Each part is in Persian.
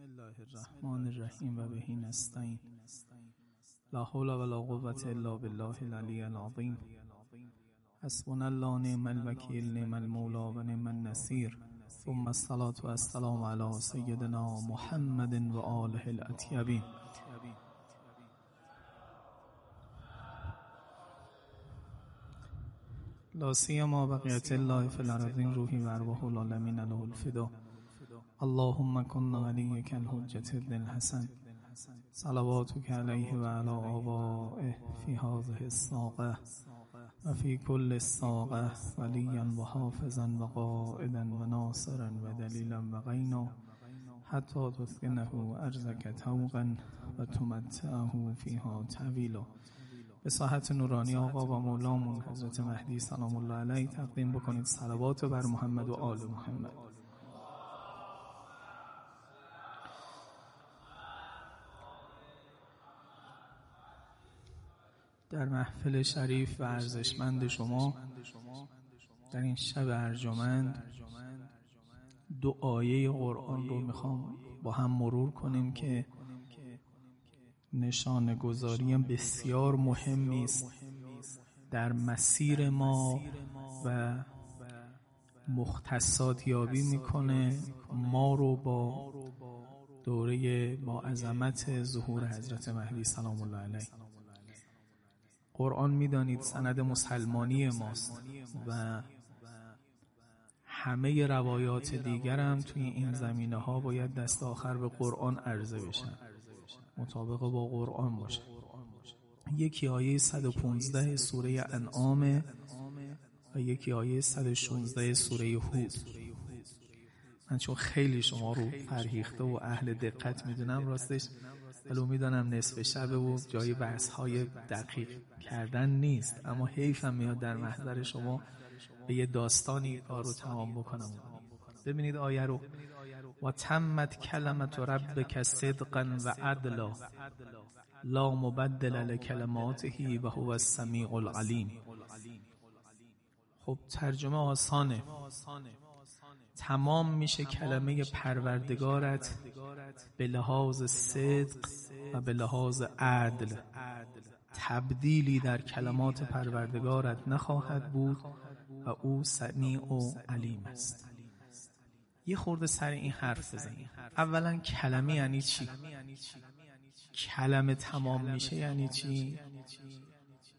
بسم الله الرحمن الرحیم و بهی نستعین لا حول ولا قوة الا بالله العلی العظیم. حسبنا الله نعم الوکیل نعم المولا و نعم النصیر. ثم الصلاة والسلام على سیدنا محمد و آله الاطیبین. لا سیما بقیت الله فی الارضین روحی و ارواح العالمین له الفدا. اللهم كن وليك الحجة ابن الحسن صلواتك عليه وعلى آبائه في هذه الساقة وفي كل الساقة وليا وحافظا وقائدا وناصرا ودليلا وغينا حتى تسكنه أرزك توقا وتمتعه فيها طويلا به ساحت نورانی آقا و مولامون حضرت مهدی سلام الله علیه تقدیم بکنید. صلوات بر محمد و آل محمد. در محفل شریف و ارزشمند شما در این شب ارجمند دو آیه قرآن رو می‌خوام با هم مرور کنیم که نشان گذاری بسیار مهمی است در مسیر ما و مختصات یابی می‌کنه. ما رو با دوره با عظمت ظهور حضرت مهدی سلام الله علیه. قرآن می‌دانید سند مسلمانی ماست و همه روایات دیگرم توی این زمینه ها باید دست آخر به قرآن عرضه بشن. مطابق با قرآن باشه. یکی آیه 115 سوره انعام و یکی آیه 116 سوره هود. من چون خیلی شما رو فرهیخته و اهل دقت می‌دونم راستش ولو می‌دانم نصف شب و جای بحث های دقیق کردن نیست. اما حیفم میاد در محضر شما به یه داستانی کار رو تمام بکنم. ببینید آیه رو. و تمت کلمت ربک صدقا و عدلا لا مبدل لکلماته و هو السمیع العلیم. خب ترجمه آسانه. تمام میشه کلمه پروردگارت به لحاظ صدق و به لحاظ عدل. تبدیلی در کلمات پروردگارت نخواهد بود و او سمیع و علیم است. یه خورده سر این حرف بزنیم. اولا کلمه یعنی چی؟ کلمه تمام میشه یعنی چی؟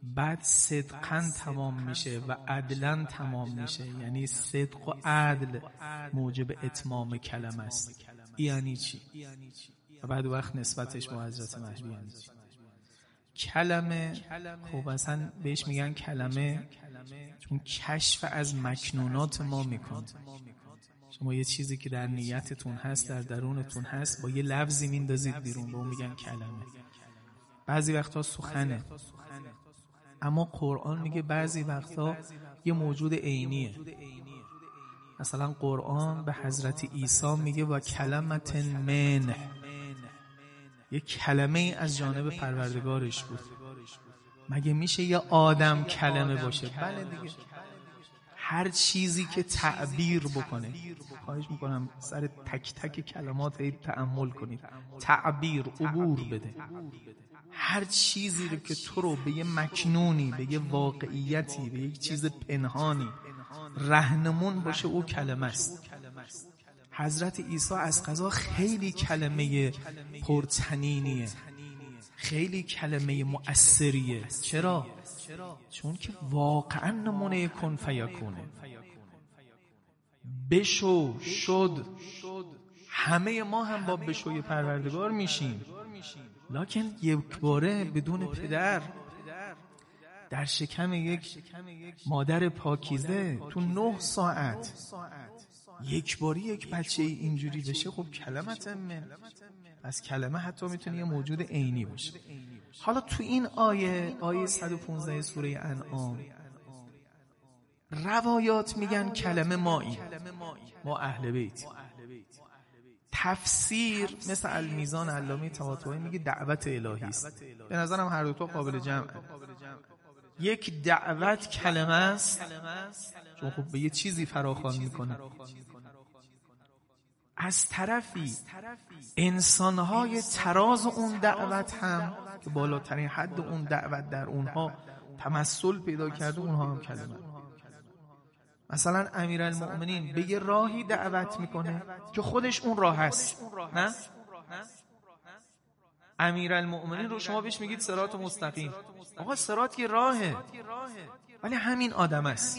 بعد صدقا تمام میشه و عدلا تمام میشه. یعنی صدق و عدل موجب اتمام کلمه است. یعنی چی؟ و بعد وقت نسبتش با حضرت مهدی یعنی چی کلمه خب اصلا بهش میگن کلمه چون کشف از مکنونات ما میکن شما یه چیزی که در نیتتون هست در درونتون هست با یه لفظی میندازید بیرون به اون میگن کلمه. بعضی وقتا سخنه. اما قرآن میگه بعضی وقتا یه موجود عینیه. مثلا قرآن به حضرت عیسی میگه و کلمت من یه کلمه از جانب پروردگارش بود. مگه میشه یه آدم کلمه باشه؟ بله دیگه. هر چیزی که تعبیر بکنه. خواهش می‌کنم سر تک تک کلمات تعمل کنید. تعبیر عبور بده. هر چیزی رو که تو رو به یه مکنونی به یه واقعیتی به یک چیز پنهانی رهنمون باشه او کلمه است. حضرت عیسی از قضا خیلی کلمه پرتنینیه. خیلی کلمه مؤثریه. چرا؟ چون که واقعا نمونه کن فیکونه. بشو شد. همه ما هم با بشوی پروردگار میشیم. لکن یک باره بدون پدر در شکم یک مادر پاکیزه تو نه ساعت. یک باری یک بچه اینجوری بشه خب کلمت من از کلمه حتی می‌تونه یه موجود عینی باشه. حالا تو این آیه آیه 115 سوره انعام روایات میگن کلمه مایی ما اهل بیت. تفسیر مثل المیزان علامه طباطبایی میگه دعوت الهی است. به نظرم هر دو تا قابل جمع یک دعوت کلمه است چون خب به یه چیزی فراخوان می‌کنه. از طرفی انسانهای تراز اون دعوت هم که بالاترین حد اون دعوت در اونها تمثل پیدا کرده اونها هم کلمه. مثلا امیرالمؤمنین به یه راهی دعوت می‌کنه که خودش اون راه هست. نه؟ امیرالمؤمنین رو شما بهش میگید سرات مستقیم. آقا سرات یه راهه. ولی همین آدم است.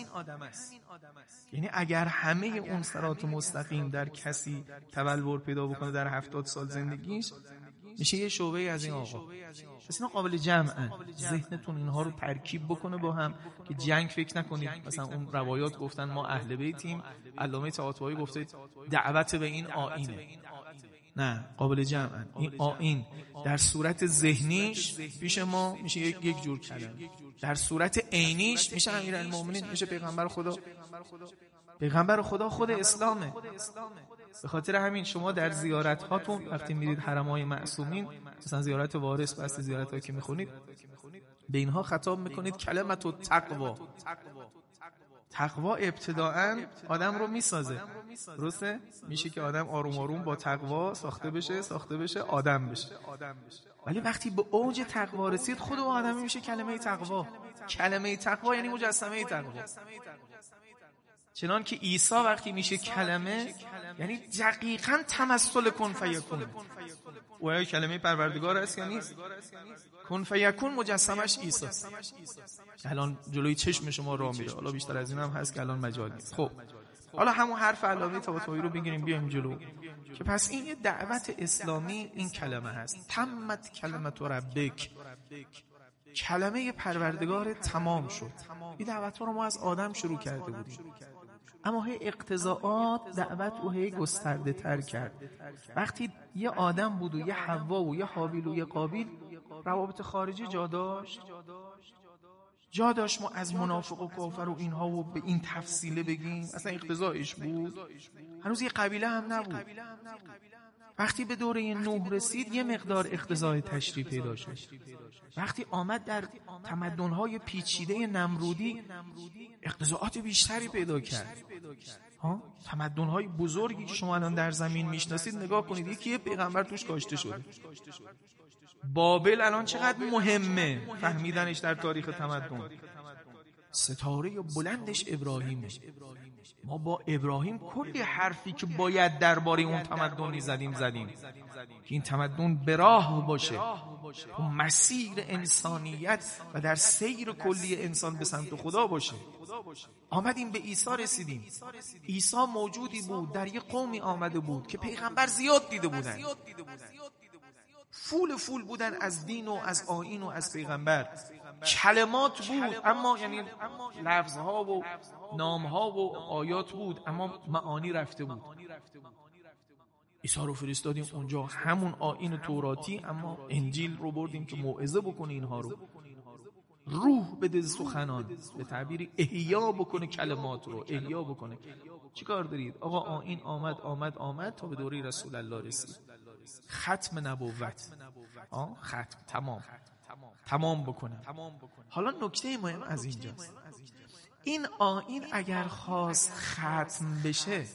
یعنی اگر همه اون سرات مستقیم در کسی تبلور پیدا بکنه در هفتاد سال زندگیش میشه یه شعبه از این آقا. پس اینا قابل جمعن ذهنتون اینها رو ترکیب بکنه با هم که جنگ فکر نکنید. مثلا اون روایات گفتن ما اهل بیتیم. علامه طاطوایی گفته دعوت به این آینه. نه قابل جمعن این آین. در صورت ذهنیش پیش ما میشه یک یک جور کلمه. در صورت عینیش میشه امیرالمومنین میشه پیغمبر خدا. پیغمبر خدا. خود اسلامه. به خاطر همین شما در زیارت هاتون وقتی میرید حرم های معصومین مثلا زیارت وارث بس زیارت هایی که می‌خونید به اینها خطاب می‌کنید کلمت و تقوا. تقوا ابتداعا آدم رو می‌سازه. درسته؟ میشه که آدم آروم آروم با تقوا ساخته بشه ساخته بشه آدم بشه. ولی وقتی به اوج تقوا رسید خود آدمی میشه کلمه تقوا. کلمه تقوا یعنی مجسمه تقوا. چنان که عیسی وقتی میشه کلمه یعنی دقیقا تمثل کن فیکون. و کلمه پروردگار است یا نیست؟ کن فیکون مجسمش عیسی الان جلوی چشم شما راه میره. حالا بیشتر از این هم هست که الان مجال نیست. خب. حالا همون حرف علامه طباطبایی رو بگیریم بیایم جلو. که پس این یه دعوت اسلامی این کلمه هست. تمت کلمت ربک. کلمه پروردگار تمام شد. این دعوت رو ما از آدم شروع کرده بودیم. اما هی اقتضاعات دعوت او هی گسترده تر کرد. وقتی یه آدم بود و یه حوا و یه حابیل و یه قابیل روابط خارجی جا داشت. جا داشت ما از منافق و کافر و اینها و به این تفصیله بگیم. اصلا اقتضایش بود. هنوز یه قبیله هم نبود. وقتی به دوره نوح رسید یه مقدار اقتضای تشریح پیدا شد. وقتی آمد در تمدنهای پیچیده نمرودی اقتضاعات بیشتری پیدا کرد. ها؟ تمدنهای بزرگی که شما الان در زمین می‌شناسید نگاه کنید یکی یه پیغمبر توش کاشته شده. بابل الان چقدر مهمه؟ فهمیدنش در تاریخ تمدن. ستاره بلندش ابراهیمه. ما با ابراهیم کلی حرفی که باید درباره اون تمدنی زدیم. زدیم که این تمدن به راه باشه. و مسیر انسانیت و در سیر کلی انسان به سمت خدا باشه. آمدیم به عیسی رسیدیم. عیسی موجودی بود در یه قومی آمده بود که پیغمبر زیاد دیده بودن. فول فول بودن از دین و از آین و از پیغمبر. کلمات بود اما یعنی لفظها و نامها و آیات بود اما معانی رفته بود. عیسی رو فرستادیم اونجا. همون آین توراتی اما انجیل رو بردیم که موعظه بکنه اینها رو. روح بده سخنان. به تعبیر احیا بکنه کلمات رو. احیا بکنه. چیکار دارید؟ آقا آین آمد آمد آمد تا به دوره رسول الله رسید. ختم نبوت. ختم تمام. تمام. بکنم. حالا نکته مهم از اینجاست. این آین اگر خواست ختم بشه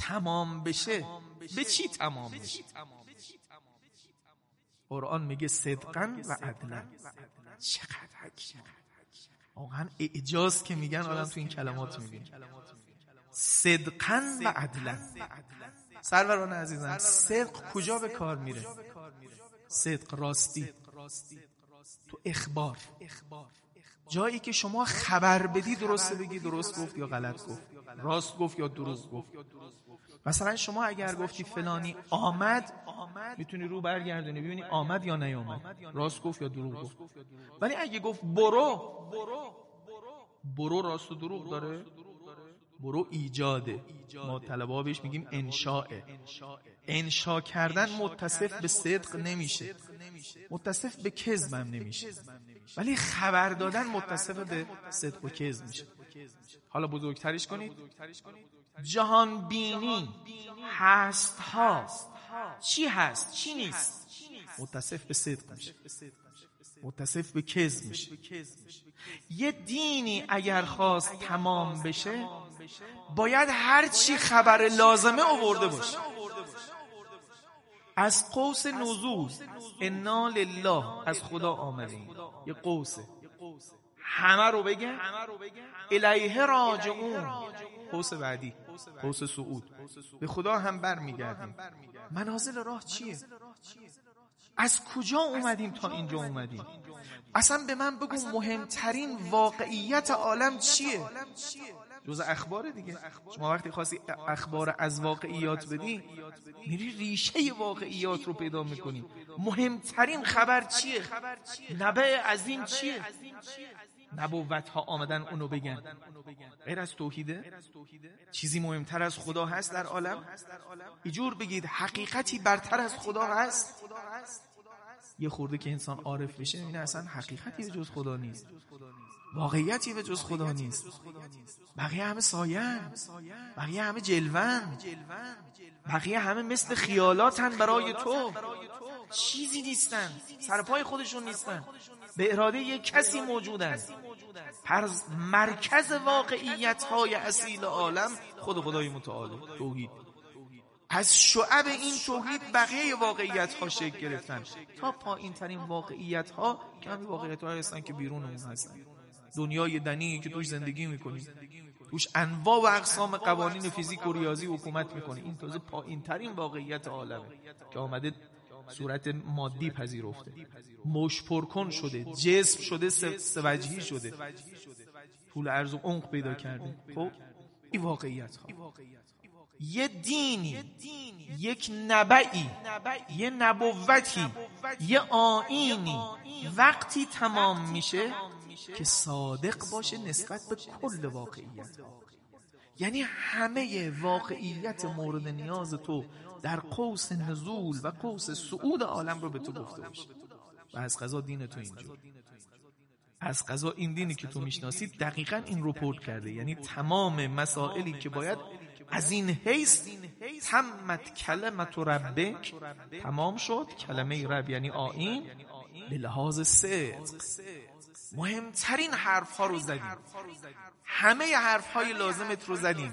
تمام بشه. به چی تمام بشه؟ قرآن میگه صدقا و عدلا چقدر حکیم واقعا اعجاز که میگن آدم تو این کلمات می‌بینه صدقا و عدلا سروران عزیزم صدق کجا به کار میره؟ صدق راستی. تو اخبار. جایی که شما خبر بدی درست بگی درست گفت یا غلط گفت. راست گفت یا دروغ گفت. مثلا شما اگر گفتی فلانی آمد می‌تونی رو برگردونی ببینی آمد یا نیامد. راست گفت یا دروغ گفت. ولی اگه گفت برو برو راست و دروغ داره. برو ایجاده. ما طلبا بهش میگیم انشاء انشا کردن متصف به صدق نمیشه. متصف به کذب هم نمیشه. ولی خبر دادن متصف به صدق و کذب میشه. حالا بزرگترش کنید. جهان بینی هست ها چی هست؟ چی نیست؟ متصف به صدق میشه. متصف به کذب میشه. یه دینی اگر خواست تمام بشه باید هر چی خبر لازمه آورده باشه. از قوس نزول انا لله از خدا آمده یه قوسه. همه رو بگه؟ الیه راجعون. قوس بعدی. قوس سعود به خدا هم بر میگردیم منازل راه چیه؟ از کجا اومدیم تا اینجا اومدیم اصلا به من بگو مهمترین واقعیت عالم چیه؟ جز اخبار دیگه. شما وقتی خواستی اخبار از واقعیات بدی میری ریشه واقعیات رو پیدا می‌کنی. مهمترین خبر چیه؟ نبع از این چیه؟ نبوت ها آمدن اونو بگن. غیر از توحیده چیزی مهمتر از خدا هست در عالم. ایجور بگید حقیقتی برتر از خدا هست. یه خورده که انسان عارف بشه این اصلا حقیقتی جز خدا نیست. واقعیتی به جز خدا نیست. بقیه همه ساین. بقیه همه جلون بقیه همه مثل خیالاتن برای تو. چیزی نیستن. سرپای خودشون نیستن. به اراده یک کسی موجودن. پس مرکز واقعیت های اصیل عالم خود خدای متعاله توحید. از شعب این توحید بقیه واقعیت ها شکل گرفتن. تا پایین ترین واقعیت ها که همین واقعیت ها هستن که بیرون اون هستن. دنیای دنی که توش زندگی می‌کنیم توش انواع و اقسام قوانین فیزیک و ریاضی حکومت می‌کنه این تازه پایین ترین واقعیت عالمه که آمده صورت مادی پذیرفته. مش پرکن شده جسم شده سوجهی شده. طول عرض و عمق پیدا کرده. خب این واقعیت ها یه دینی یک نبعی یه نبوتی یه آینی. وقتی تمام میشه که صادق باشه نسبت به کل واقعیت. یعنی همه واقعیت مورد نیاز تو در قوس نزول و قوس سعود عالم رو به تو گفته باشه و از قضا دین تو اینجور از قضا این دینی که تو می‌شناسی دقیقا این رو پورت کرده. یعنی تمام مسائلی که باید از این حیث تمت کلمت ربک تمام شد. کلمه رب یعنی آین به لحاظ صدق. مهمترین حرف ها رو زدیم. همه حرف های لازمت رو زدیم.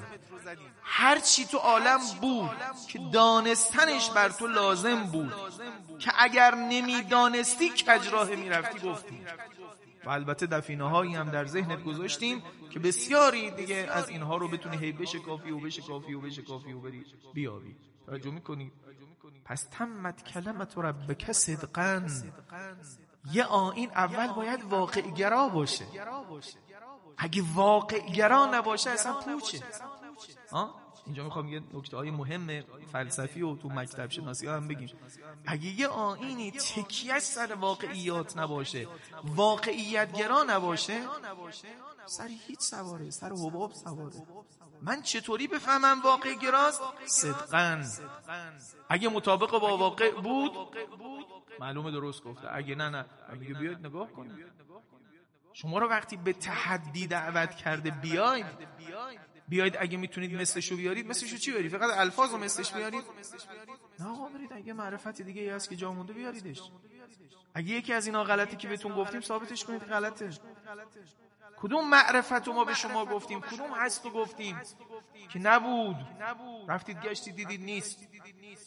هر چی تو عالم بود که دانستنش بر تو لازم بود که اگر نمی‌دانستی کجراه می‌رفتی گفتیم و البته دفینه هایی هم در ذهنت گذاشتیم که بسیاری دیگه از اینها رو بتونی هی بشه کافی و بشه کافی و بشه کافی و بری. بیابی توجه می‌کنی. پس تمت کلمت ربک صدقا. یه آین اول باید واقع گرا باشه. اگه واقع گرا نباشه اصلا پوچه. اینجا می‌خوام یه نکته های مهم فلسفی و تو مکتب شناسی هم بگیم. اگه یه آینی تکیه سر واقعیات نباشه واقعیت گرا نباشه سر هیچ سواره سر حباب سواره. من چطوری بفهمم واقع گراست صدقا. اگه مطابق با واقع بود معلومه درست گفته. اگه نه نه. اگه بیاید نگاه کنید. شما رو وقتی به تحدی دعوت کرده بیاید. بیاید اگه می‌تونید مثلشو بیارید مثلشو چی بیارید؟ فقط الفاظ رو مثلش بیارید. نه آقا برید اگه معرفت دیگه ای هست که جا مونده بیاریدش. اگه یکی از اینا غلطی که بهتون گفتیم ثابتش کنید غلطه. کدوم معرفت رو ما به شما گفتیم؟ کدوم هست رو گفتیم؟ که نبود. رفتید گشتید دیدید نیست.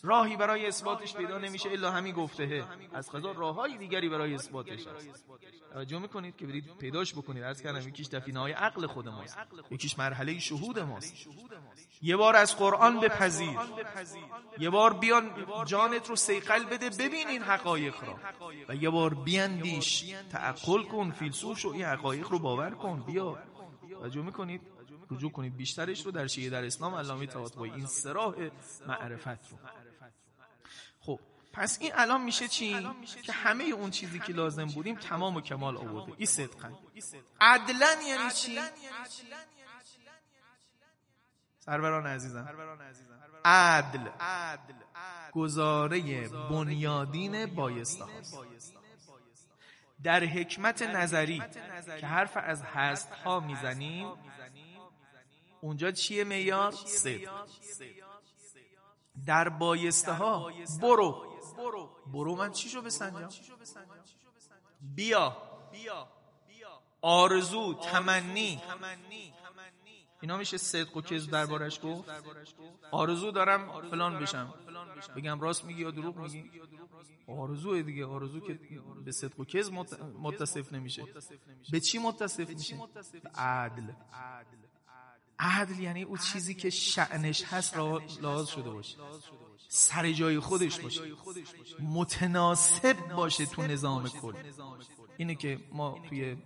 راهی برای اثباتش پیدا نمیشه الا همین گفته. از قضا راههای دیگری برای اثباتش هست. توجه می‌کنید که برید پیداش بکنید. از کردم یکیش دفینه های عقل خود ماست. یکیش مرحله شهود ماست. یه بار از قرآن بپذیر. یه بار بیان جانت رو سیقل بده ببین این حقایق را و یه بار بیاندیش تعقل کن فیلسوف شو این حقایق رو باور کن. بیا. توجه می‌کنید؟ رجوع کنید. بیشترش رو در شیعه در اسلام علامه طباطبایی این سراح معرفت رو. خب پس این الان میشه چی؟ که همه اون چیزی که لازم بودیم تمام و کمال آورده. این صدقا عدلا یعنی چی؟ سروران عزیزم. عدل. گزاره بنیادین بایسته هاست در حکمت نظری که حرف از هست ها می‌زنیم اونجا چیه میار؟ صدق در بایسته ها برو. برو. من چی شو بسنجم؟ بیا. آرزو تمنی. اینا میشه صدق و کذب دربارش گفت. آرزو دارم فلان بشم. بگم راست میگی یا دروغ میگی؟ آرزو دیگه آرزو که به صدق و کذب متصف نمیشه. به چی متصف میشه؟ به عدل. عدل. یعنی اون چیزی که شعنش هست را لحاظ شده باشه. سر جای خودش باشه. متناسب باشه تو نظام کل. اینه که ما توی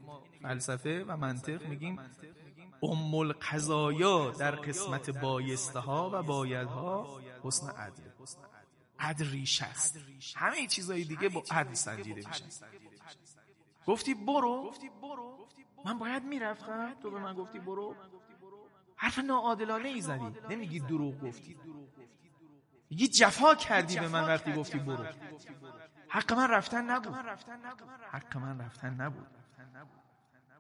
فلسفه و منطق میگیم ام القضایا در قسمت بایسته ها و بایدها حسن عدل. عدل ریش است همه چیزهای دیگه با عدل سنجیده میشن. گفتی برو. من باید می‌رفتم. تو به من گفتی برو. حرف ناعادلانه ای زدی. نمیگی دروغ گفتی. میگی جفا کردی به من وقتی گفتی برو. حق من رفتن نبود. حق من رفتن نبود.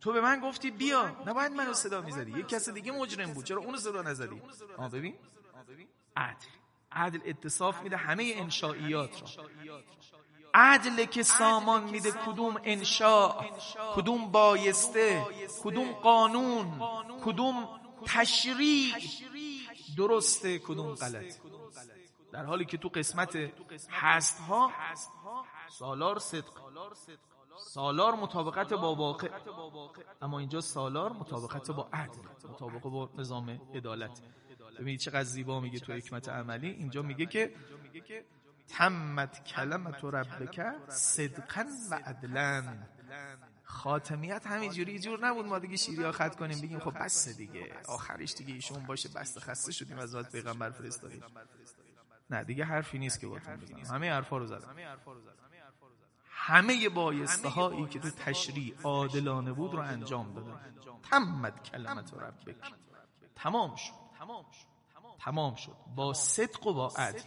تو به من گفتی بیا. نباید منو صدا می‌زدی. یک کس دیگه مجرم بود. چرا اونو صدا نزدی؟ آه ببین. عدل. عدل اتصاف میده همه انشائیات را. عدل که سامان میده کدوم انشاء کدوم بایسته کدوم قانون کدوم تشریع. درسته کدوم غلط. در حالی که تو قسمت هست ها سالار صدق. سالار مطابقت با واقع. اما اینجا سالار مطابقت با عدل مطابق با نظام عدالت. ببینید چقدر زیبا میگه تو حکمت عملی. اینجا میگه که تمت کلمت ربک صدقا و عدلا. خاتمیت همینجوری جور نبود ما دیگه شیری خط کنیم بگیم خب بس دیگه. آخرش دیگه ایشون باشه بس خسته شدیم از وقت پیغمبر فرستادیم. نه دیگه حرفی نیست که باتون بزنم. همه حرفا رو زدم. همه بایسته هایی که تو تشریع عادلانه بود رو انجام دادن. تمت کلمت ربک. تمام شد. تمام شد. با صدق و با عدل.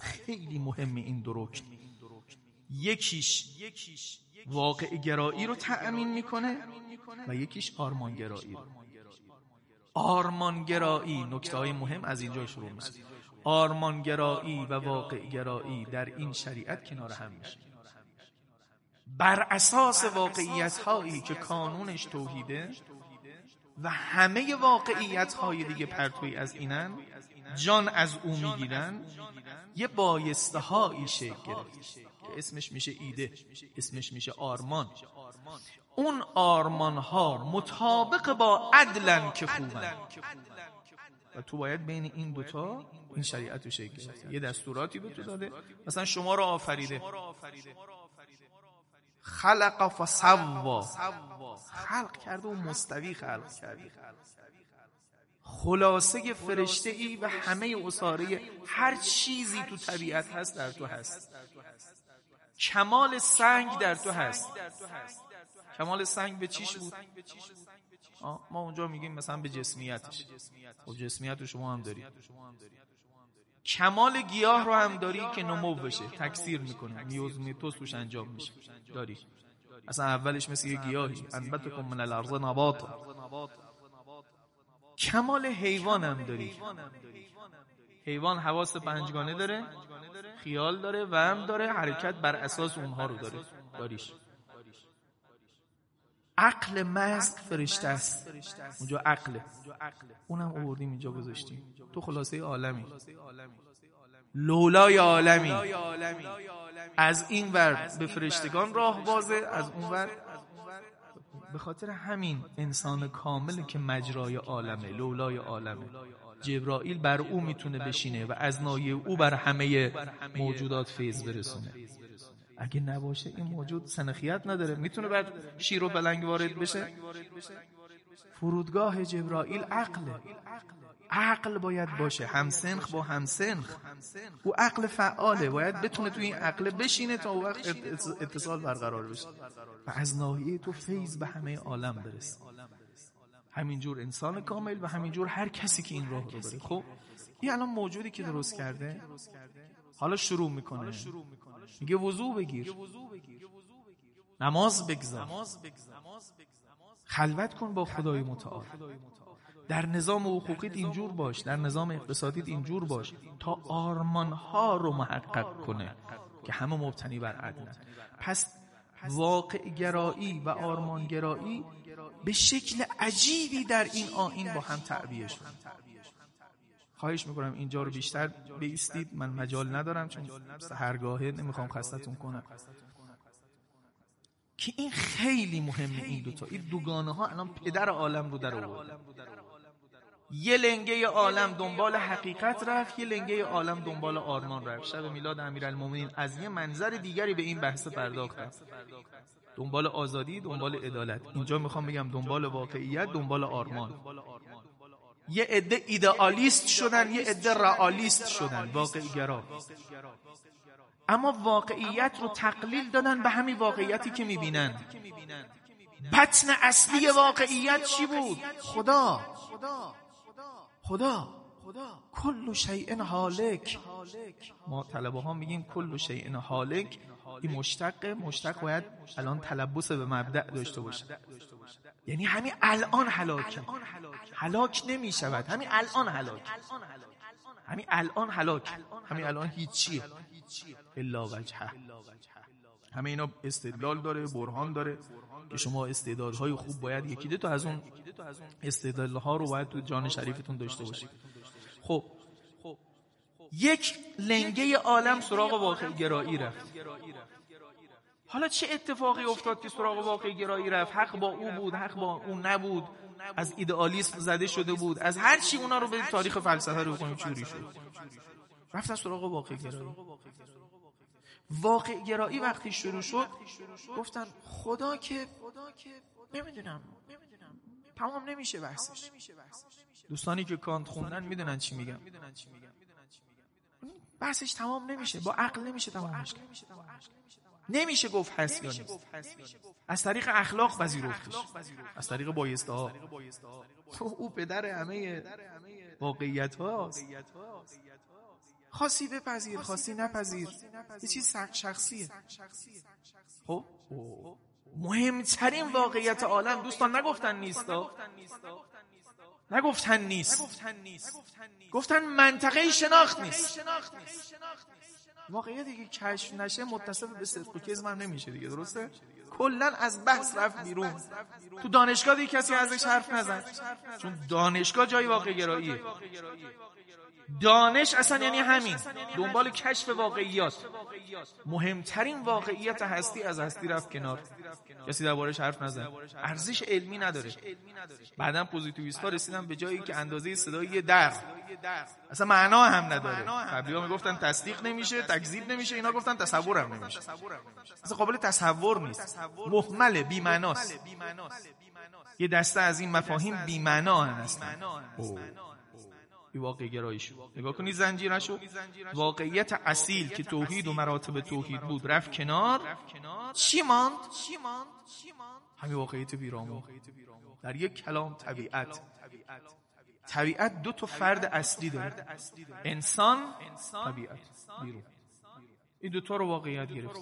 خیلی مهم این دو یکیش واقع گرایی رو تأمین می‌کنه و یکیش آرمان گرایی رو. آرمان گرایی. نکته های مهم از اینجا شروع میشه. آرمان گرایی و واقع گرایی در این شریعت کنار هم میشه. بر اساس واقعیت هایی که کانونش توحیده و همه واقعیت های دیگه پرتوی از اینن جان از او می‌گیرن یه بایسته هایی شکل گرفت. که اسمش میشه ایده اسمش میشه آرمان. اون آرمان. ها مطابق با عدلن که خوبن. و تو باید بین این دوتا این شریعت رو شکل گرفت. یه دستوراتی به تو داده مثلا شما رو آفریده. خلق فسوا. خلق کرده و مستوی خلق کرده خلاصه فرشته ای و همه اصاره هر چیزی تو طبیعت هست در تو هست. کمال سنگ در تو هست. کمال سنگ به چیش بود؟ ما اونجا میگیم مثلا به جسمیتش. خب جسمیت رو شما هم داری. کمال گیاه رو هم داری که نمو بشه. تکثیر می‌کنه. میوز میتوس توش انجام میشه. داری اصلا اولش مثل یه گیاهی. انبتکم من الارض نبات کمال حیوان هم داری. حیوان حواس پنجگانه داره خیال داره و هم داره حرکت بر اساس اونها رو داره. داریش. عقل محض فرشته است. اونجا عقله. اونم آوردیم اینجا گذاشتیم. تو خلاصه عالمی. لولای عالمی. از این ور به فرشتگان راه بازه از اون ور به خاطر همین انسان کامل که مجرای عالمه لولای عالمه. جبرائیل بر او می‌تونه بشینه و از نایه او بر همه موجودات فیض برسونه. اگه نباشه این موجود سنخیت نداره می‌تونه بر شیر و بلنگ وارد بشه؟ فرودگاه جبرائیل عقله. عقل باید باشه همسنخ با همسنخ. او عقل فعاله باید بتونه تو این عقل بشینه تا وقت اتصال برقرار بشه. و از ناحیه تو فیض به همه عالم برسه. همینجور انسان کامل و همینجور هر کسی که این راه رو بره. خب این الان موجودی که درست کرده حالا شروع می‌کنه. میگه وضوع بگیر. نماز بگذار. خلوت کن با خدای متعال. در نظام حقوقیت اینجور باش در نظام اقتصادیت اینجور باش تا آرمان ها رو محقق کنه که همه مبتنی بر عدل پس واقع گرایی و آرمان گرایی به شکل عجیبی در این آین با هم تعبیه شد. خواهش می‌کنم اینجا رو بیشتر بیستید. من مجال ندارم چون سهرگاهه نمی‌خوام خستتون کنم. که این خیلی مهمه این دوتا این دوگانه ها الان پدر عالم رو در آورد یه لنگه عالم دنبال حقیقت رفت یه لنگه عالم دنبال آرمان رفت. شب میلاد امیرالمومنین از یه منظر دیگری به این بحث پرداختم دنبال آزادی دنبال عدالت. اینجا می‌خوام بگم دنبال واقعیت دنبال آرمان. یه عده ایدئالیست شدن یه عده رئالیست شدن. واقعی گرا اما واقعیت رو تقلیل دادن به همین واقعیتی که می‌بینن. بطن اصلی واقعیت چی بود؟ خدا. خدا کل شیء حالک. ما طلبه ها میگیم کل شیء حالک. این مشتق مشتق باید الان تلبس به مبدع داشته باشه. یعنی همین الان حلاک. حلاک نمی شود همین الان حلاک. همین الان حلاک. همین الان هیچیه الا وجهه. همه اینا استدلال داره برهان داره که شما استعدادهای خوب باید یکی دو تا از اون استدلالها رو باید تو جان شریفتون داشته باشید. خب. یک لنگه عالم سراغ واقع گرایی رفت. حالا چه اتفاقی افتاد که سراغ واقع گرایی رفت؟ حق با او بود حق با او نبود. از ایدئالیسم زده شده بود. از هر چی اونا رو به تاریخ فلسفه رو بکنیم چوری شد. رفتن سراغ واقع گرایی. واقع گرایی وقتی شروع شد گفتن خدا که نمی‌دونم. تمام نمیشه بحثش. دوستانی که کانت خوندن می‌دونن چی میگم بحثش تمام نمیشه. با عقل نمیشه تمامش نمیشه گفت هست یا نیست. از طریق اخلاق پذیرفتش از طریق بایسته ها او پدر همه واقعیت هاست خاصی بپذیر خاصی نپذیر. یه چیز شخصیه. خب. مهمترین واقعیت عالم دوستان نگفتن نیستا نگفتن نیست. گفتن منطقه شناخت نیست. واقعیتی که کشف نشه متصف به صدق و کذب نمیشه دیگه درسته؟ کلا از بحث رفت بیرون. تو دانشگاه دیگه کسی ازش حرف نزد چون دانشگاه جای واقع گراییه دانش اصلا یعنی همین. دنبال کشف واقعیات. مهمترین واقعیت هستی از هستی رفت کنار. کسی دربارش حرف نزن. ارزش علمی نداره. بعدا پوزیتیویست ها رسیدن به جایی که اندازه صدایی در اصلا معنا هم نداره. قبلی ها می‌گفتن تصدیق نمیشه تکذیب نمیشه اینا گفتن تصور هم نمیشه. اصلا قابل تصور نیست. محمل بیمعناست. یه دسته از این مفاهیم بیمعنا هستن بی واقع گرایش نگاه کنید زنجیرشو واقعیت اصیل که توحید و مراتب توحید بود. رفت کنار. چی ماند؟ همین واقعیت بیرامو در یک کلام طبیعت. طبیعت دو تا فرد اصلی داره. انسان طبیعت. بیرون. این دوتا رو واقعیت گرفت.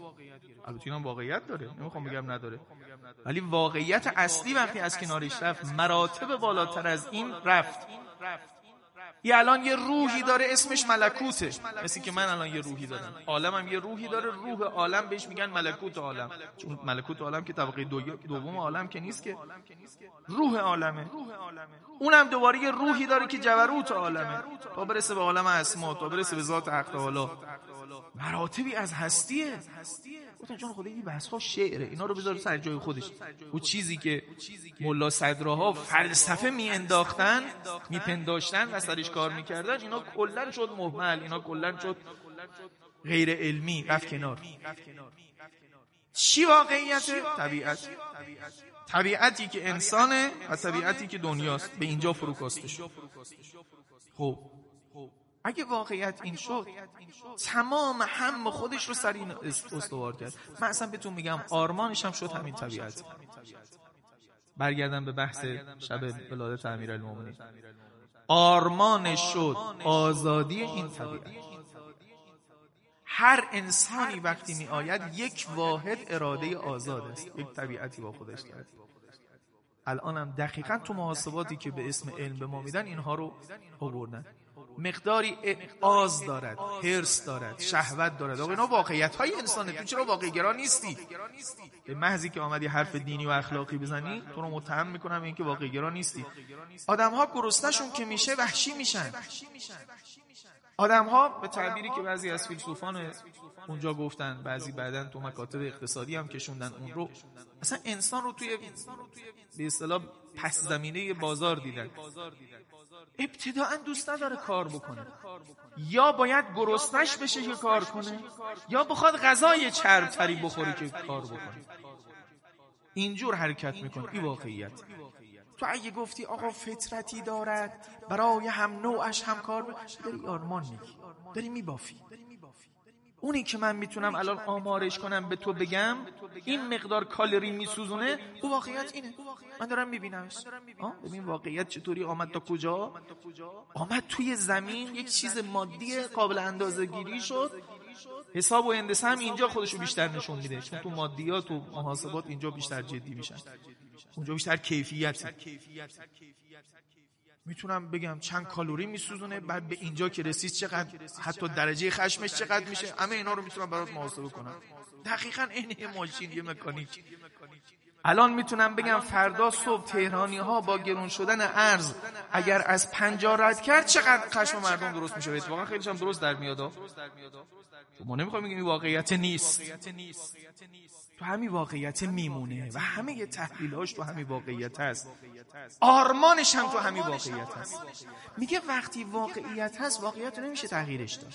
البته هم واقعیت داره. نمی‌خوام بگم نداره. ولی واقعیت اصلی وقتی از کنارش رفت مراتب بالاتر از این رفت. یه الان یه روحی داره اسمش ملکوته. مثل که من الان یه روحی دارم. عالمم یه روحی داره. روح عالم بهش میگن ملکوت عالم. چون ملکوت عالم که طبقه دوم عالم که نیست که روح عالمه. اونم دوباره یه روحی داره که جبروت عالمه. تا برسه به عالم اسما تا برسه به ذات حق تعالی مراتبی از هستیه. گفتن چون خدا این بحث ها شعره. اینا رو بذار سر جای خودش. او چیزی که ملا صدراها فلسفه می انداختن می پنداشتن و سرش کار می‌کردن اینا کلا شد محمل اینا کلا شد غیر علمی. رفت کنار. چی واقعیت طبیعت؟ طبیعتی که انسانه و طبیعتی که دنیاست. به اینجا فروکاسته شد خب اگه واقعیت این شد تمام هم خودش رو سر این استوار کرد. من اصلا بهتون میگم آرمانش هم شد همین طبیعت. برگردم به بحث شب ولادت امیرالمومنین. آرمانش شد آزادی این طبیعت. هر انسانی وقتی می آید یک واحد اراده آزاد است یک طبیعتی با خودش دارد الان هم دقیقا تو محاسباتی که به اسم علم به ما میدن اینها رو آوردن. مقداری آز دارد هرس دارد شهوت دارد. آقا اینا واقعیت های انسانه. تو چرا واقع گرا نیستی؟ به محضی که آمدی حرف دینی و اخلاقی بزنی تو رو متهم می‌کنم اینکه واقع گرا نیستی. آدم ها گرسنشون که میشه وحشی میشن. آدم ها به تعبیری که بعضی از فیلسوفان اونجا گفتن بعضی بعدا تو مکاتب اقتصادی هم کشوندن اون رو اصلا انسان رو توی به اصطلاح پس زمینه بازار دیدن. ابتداعا دوست نداره کار بکنه. یا باید گرسنش بشه که کار کنه یا بخواد غذای چربتری بخوره که کار بکنه. اینجور حرکت می‌کنه. این واقعیت. تو اگه گفتی آقا فطرتی دارد برای هم نوعش هم کار داری آرمان میگی. داری میبافی. اونی که من می‌تونم الان آمارش کنم به تو بگم این مقدار کالری میسوزونه. او واقعیت اینه. من دارم میبینمش. ببین واقعیت چطوری؟ آمد تا کجا؟ آمد توی زمین یک چیز مادی قابل اندازه گیری شد. حساب و هندسه هم اینجا خودشو بیشتر نشون میده. چون تو مادیات و محاسبات اینجا بیشتر جدی میشن. اونجا بیشتر کیفیت می‌تونم بگم چند کالوری میسوزونه بعد به اینجا که رسید چقدر حتی درجه خشمش چقدر میشه همه اینا رو می‌تونم برات محاسبه کنم دقیقا این یه ماشین یه مکانیک. الان می‌تونم بگم فردا صبح تهرانی ها با گرون شدن ارز اگر از پنجاه رد کرد چقدر خشم مردم درست میشه اتفاقا خیلیش هم درست در میاد ما نمی‌خوایم بگیم واقعیت نیست. تو همین واقعیت میمونه و همه تحلیلاش تو همین واقعیت هست. آرمانش هم تو همین واقعیت هست. میگه وقتی واقعیت هست واقعیت رو نمیشه تغییرش داد.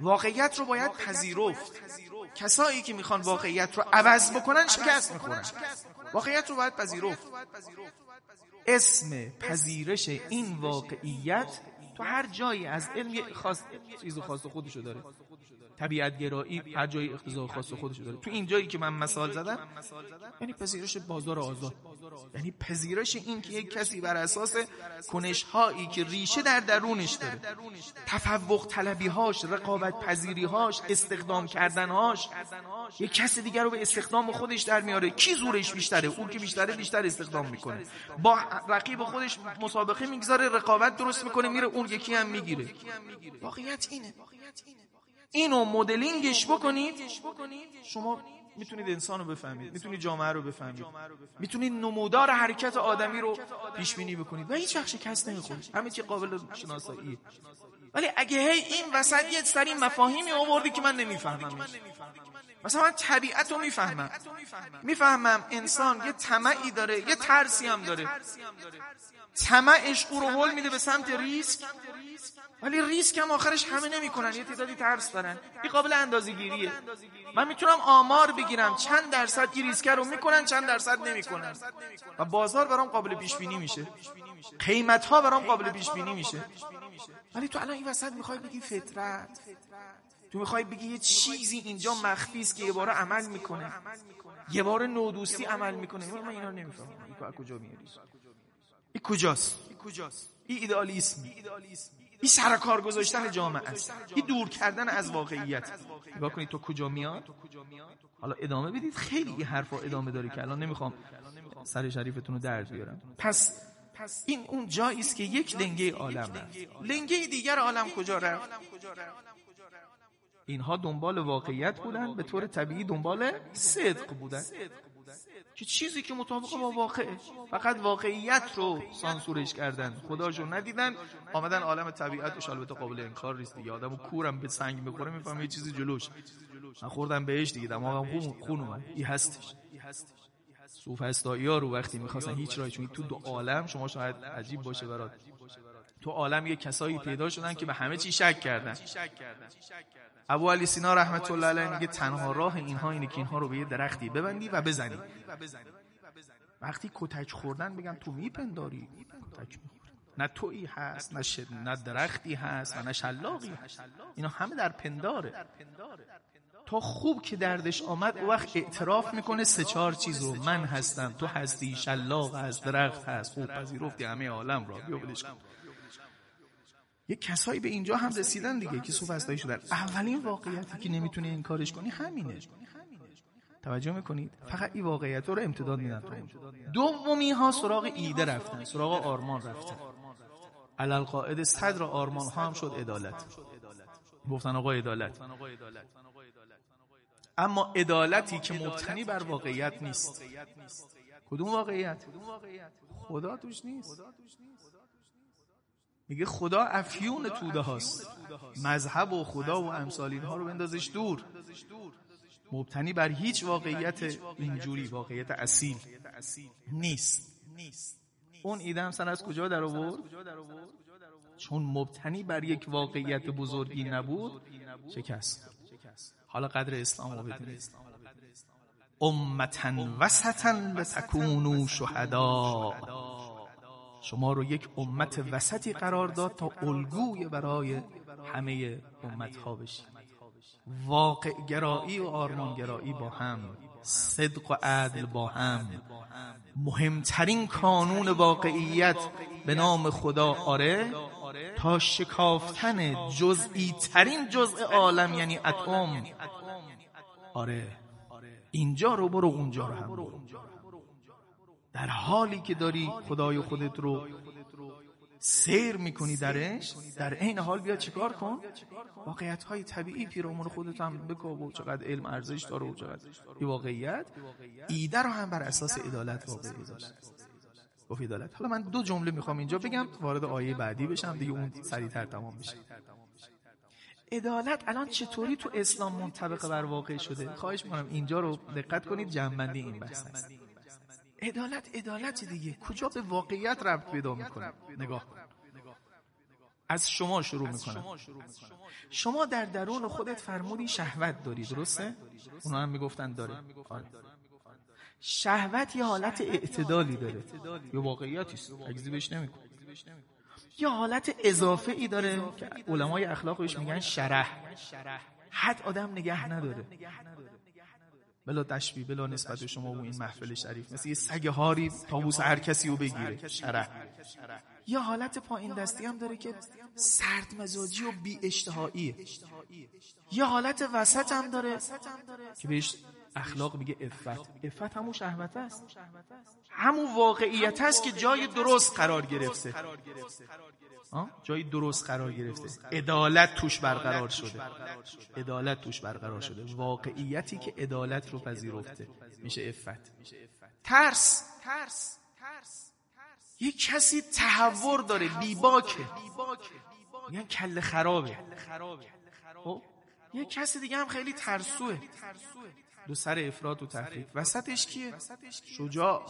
واقعیت رو باید پذیرفت. کسایی که می‌خوان واقعیت رو عوض بکنن شکست می‌خورن. واقعیت رو باید پذیرفت. اسم پذیرش این واقعیت تو هر جایی از علم خاص چیز خاص خودشو داره. طبیعت گرایی هر جای اقتضا خاص خودش داره. تو این جایی که من مثال زدم یعنی پذیرش بازار آزاد. یعنی پذیرش این که یک کسی بر اساس کنش هایی که ریشه در درونش داره تفوق طلبی هاش رقابت پذیری هاش استخدام کردن هاش یک کس دیگر رو به استخدام خودش در میاره کی زورش بیشتره؟ اون که بیشتره بیشتر استخدام می‌کنه. با رقیب خودش مسابقه می‌گذاره رقابت درست می‌کنه میره اون یکی هم می‌گیره. واقعیت اینه. اینو مدلینگش بکنید. شما می‌تونید انسان رو بفهمید. می‌تونید جامعه رو بفهمید. می‌تونید نمودار حرکت آدمی رو پیش بینی بکنید. و هیچ وقت شکست نمی‌خورید. همه چی قابل شناسایی ولی اگه هی این وسط یه سری مفاهیمی آوردی که من نمی‌فهمم مثلا من طبیعت رو می‌فهمم. می‌فهمم انسان یه طمعی داره یه ترسی هم داره. طمعش او رو هول میده به سمت ریسک ولی ریسک هم آخرش همه نمی‌کنن یه تعدادی ترس دارن. این قابل اندازه‌گیریه. من می‌تونم آمار بگیرم چند درصد این ریسک رو می‌کنن چند درصد نمی‌کنن. و بازار برام قابل پیش بینی میشه. قیمت ها برام قابل پیش بینی میشه. ولی تو الان این وسط می‌خوای بگی فطرت. تو می‌خوای بگی یه چیزی اینجا مخفی است که یه بار عمل می‌کنه. یه بار نودوستی عمل می‌کنه. من اینا نمی‌فهمم. این کجا میاری این کجاست؟ این ایدئالیسم. این سر کار گذاشتن جامعه است. این دور کردن از واقعیت. نگاه کنید تو کجا میاد؟ حالا ادامه بدید. خیلی این حرفا ادامه داره که الان نمی‌خوام سر شریفتون رو درد بیارم. پس این اون جایی است که یک لنگه عالم رفت لنگه دیگر عالم کجا رفت؟ اینها دنبال واقعیت بودن به طور طبیعی دنبال صدق بودن. که چیزی که مطابق با واقعه؟ فقط واقعیت رو سانسورش کردن. خداشو ندیدن آمدن عالم طبیعتش البته قابل انکار نیست دیگه. آدمو کورم به سنگ می‌خوره می‌فهمه یه چیزی جلوش. من خوردم بهش دیگه دماغم خون خون اومد. این هستش. سوفسطایی ها رو وقتی می‌خواستن هیچ راهی چون تو دو عالم شما شاید عجیب باشه برات. تو عالم یه کسایی پیدا شدن که به همه چی شک کردن. ابو علی سینا رحمت الله علیه میگه تنها راه اینها اینه که اینها رو به یه درختی ببندی و بزنی. وقتی کتک خوردن بگم تو میپنداری. نه تویی هست نه, شد... نه درختی هست و نه شلاقی اینا همه در پنداره. تا خوب که دردش آمد او وقت اعتراف می‌کنه سه چهار چیز رو. من هستم تو هستی شلاق هست درخت هست. خوب پذیرفتی همه عالم را. بیا بدش کن. یه کسایی به اینجا هم رسیدن دیگه که سوفسطایی شدن. اولین واقعیتی که نمی‌تونه این کارش کنی همینه. توجه می‌کنید؟ فقط این واقعیت رو امتداد میدن. دومی ها سراغ ایده رفتن سراغ آرمان رفتن. علل قاعد صدر آرمان ها هم شد عدالت. گفتن آقا عدالت. اما عدالتی که مبتنی بر واقعیت نیست. کدوم واقعیت؟ خدا توش نیست. میگه خدا افیون توده هاست. مذهب و خدا و امثال اینها رو بندازش دور. مبتنی بر هیچ واقعیت اینجوری واقعیت اصیل نیست. اون ایده هم سن از کجا در آورد؟ چون مبتنی بر یک واقعیت بزرگی نبود شکست. حالا قدر اسلام رو بدونید امتا وسطا لتکونوا شهدا شما رو یک امت وسطی قرار داد تا الگوی برای همه امت ها بشید واقع گرایی و آرمان گرایی با هم صدق و عدل با هم. مهمترین کانون واقعیت به نام خدا آره تا شکافتن جزئی ترین جزء عالم یعنی اتم. آره اینجا رو برو اونجا رو هم برو. در حالی که داری خدای خودت رو سیر می‌کنی درش در این حال بیا چیکار کن؟ واقعیت های طبیعی پیرامون خودت هم بگو و چقدر علم ارزش داره و چقدر یه واقعیت. ایده رو هم بر اساس عدالت واقعی داشت گفت عدالت. حالا من دو جمله می‌خوام اینجا بگم وارد آیه بعدی بشم دیگه اون سریعتر تمام بشه عدالت الان چطوری تو اسلام منطبق بر واقع شده؟ خواهش می‌کنم اینجا رو دقت کنید جنبندی این بحث هست. عدالت عدالت دیگه. کجا به واقعیت ربط پیدا می‌کنه؟ نگاه از شما شروع می‌کنم شما در درون خودت فرمودی شهوت داری درسته؟ اونا هم می‌گفتن داره. آره. شهوت یه حالت اعتدالی داره. یه واقعیتی است. بهش نمی‌کنه یه حالت اضافه ای داره که علمای اخلاقش میگن شرح. حد آدم نگه نداره. بلا تشبیه بلا نسبت به شما و این محفل شریف مثل یه سگ هاری تابوس هر کسی رو بگیره. شرح یا حالت پایین دستی هم داره که سرد مزاجی و بی اشتهاییه یا حالت وسط هم داره که بهش اخلاق میگه افت افت همون شهوت است. همون واقعیت است که جای درست قرار گرفته. جای درست قرار گرفته. عدالت توش برقرار شده. عدالت توش برقرار شده. واقعیتی که عدالت رو پذیرفته. میشه افت ترس. ترس. یه کسی تحور داره. بیباکه. میگن کل خرابه. خب؟ یه کسی دیگه هم خیلی ترسوه. دو سر افراد و تحقیق وسطش کیه؟ شجاع.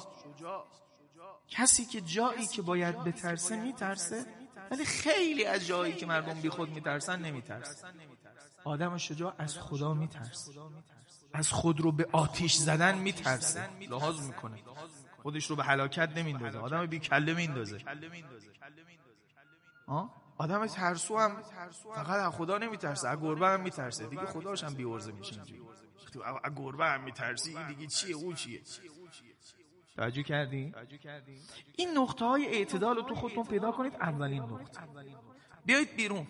کسی که جایی که باید بترسه میترسه؟ ولی خیلی از جایی که مردم بی خود میترسن نمیترسن آدم شجاع از خدا میترسه. از خود رو به آتیش زدن میترسه. لحاظ می‌کنه. خودش رو به هلاکت نمیندازه. آدم بی کله میندازه. آدم ترسو هم فقط از خدا نمیترسه. از گربه هم میترسه. دیگه خداش هم بیورزه میشه تو از گربه هم میترسی دیگه چیه؟ اون چیه؟ توجه کردی؟ این نقطه های اعتدال رو تو خودتون پیدا کنید اولین نقطه. بیایید بیرون.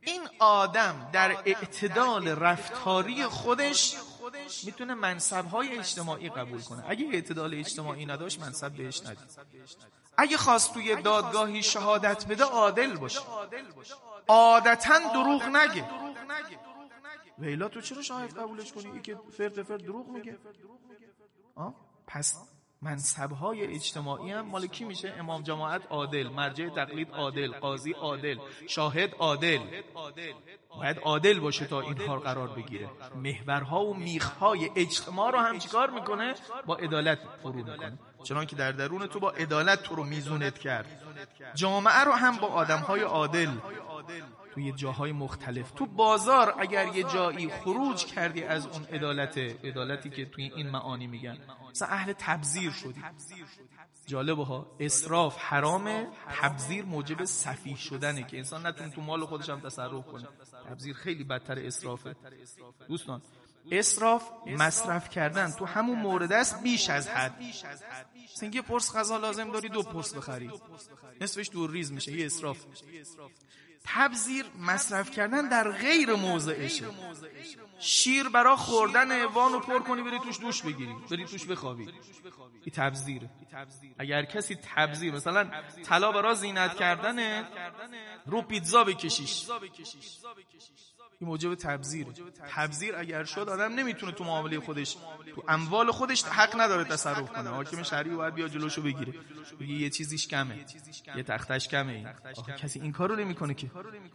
این آدم در اعتدال رفتاری خودش می‌تونه منصب های اجتماعی قبول کنه. اگه اعتدال اجتماعی نداشت منصب بهش ندید اگه خواست توی دادگاهی شهادت بده عادل باشه. عادتا دروغ نگه. ویلا تو چرا شاهد قبولش کنی؟ ای که فرد فرد دروغ میگه. پس منصبهای اجتماعی هم مال کی میشه؟ امام جماعت عادل مرجع تقلید عادل قاضی عادل شاهد عادل. باید عادل باشه تا اینها قرار بگیره. محورها و میخهای اجتماع رو هم چیکار می‌کنه؟ با عدالت فرو می‌کنه. چنان که در درون تو با عدالت تو رو میزونت کرد. جامعه رو هم با آدمهای عادل توی جاهای مختلف. تو بازار اگر یه جایی خروج کردی از اون عدالت عدالتی که توی این معانی میگن مثلا اهل تبذیر شدی. جالبه ها اسراف حرامه تبذیر موجب صفیح شدنه که انسان نتونه تو مال خودش هم تصرف کنه. تبذیر خیلی بدتر اسرافه. دوستان اسراف مصرف کردن تو همون مورد است بیش از حد. سنگی پرس غذا لازم داری دو پرس بخری. نصفش دور ریز میشه یه اسراف. تبذیر مصرف کردن در غیر موضعشه. شیر برا خوردن وانو پر کنی بری توش دوش بگیری. بری توش بخوابی. این تبذیره. اگر کسی تبذیر مثلا طلا برای زینت کردن رو پیتزا بکشیش. این موجب تبذیر. تبذیر. اگر شد آدم نمی‌تونه تو معامله خودش تو اموال خودش حق نداره تصرف کنه. حاکم شرعی باید بیا جلوشو بگیره. بگه یه چیزیش کمه. یه تختش کمه. این آخه کسی این کارو نمی‌کنه که.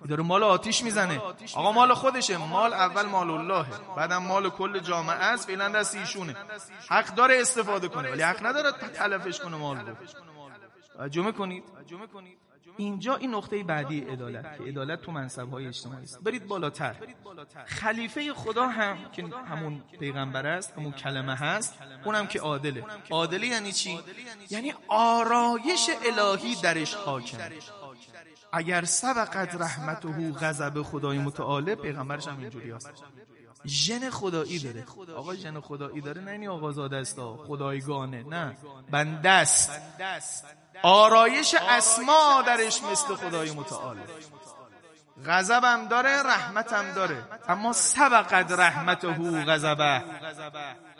داره مال آتیش می‌زنه. آقا مال خودشه. مال اول مال الله. بعدم مال کل جامعه است. فعلا دست ایشونه. حق داره استفاده کنه ولی حق نداره تلفش کنه مال رو. جمعه کنید. اینجا این نقطه بعدی عدالت که عدالت تو منصب های اجتماعی است. برید بالاتر. خلیفه خدا هم که همون پیغمبر است همون کلمه هست اونم که عادله. عادله یعنی چی؟ یعنی آرایش الهی درش حاکم. اگر سبقت رحمته غضب خدای متعال پیغمبرش هم اینجوری هست ژن خدایی داره. آقا ژن خدایی داره نه این آقازاده است خدایگانه نه. بنده است آرایش اسما درش مثل خدای متعال. غضبم داره رحمتم داره. اما سبقت رحمته غضبه.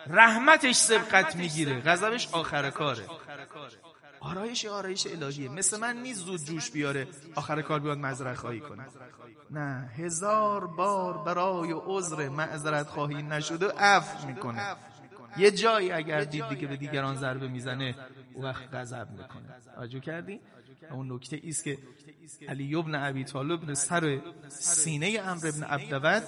رحمتش سبقت می‌گیره. غضبش آخر کاره. آرایش آرایش الهیه. مثل من نیست زود جوش بیاره آخر کار بیاد مذرت خواهی کنه. نه هزار بار برای عذر معذرت خواهی نشده عفو می‌کنه. یه جایی اگر دید دیگه به دیگران ضربه می‌زنه اون وقت غضب می‌کنه. توجه کردی؟ اون نکته ایست که علی ابن ابی طالب سر سینه عمرو ابن عبدود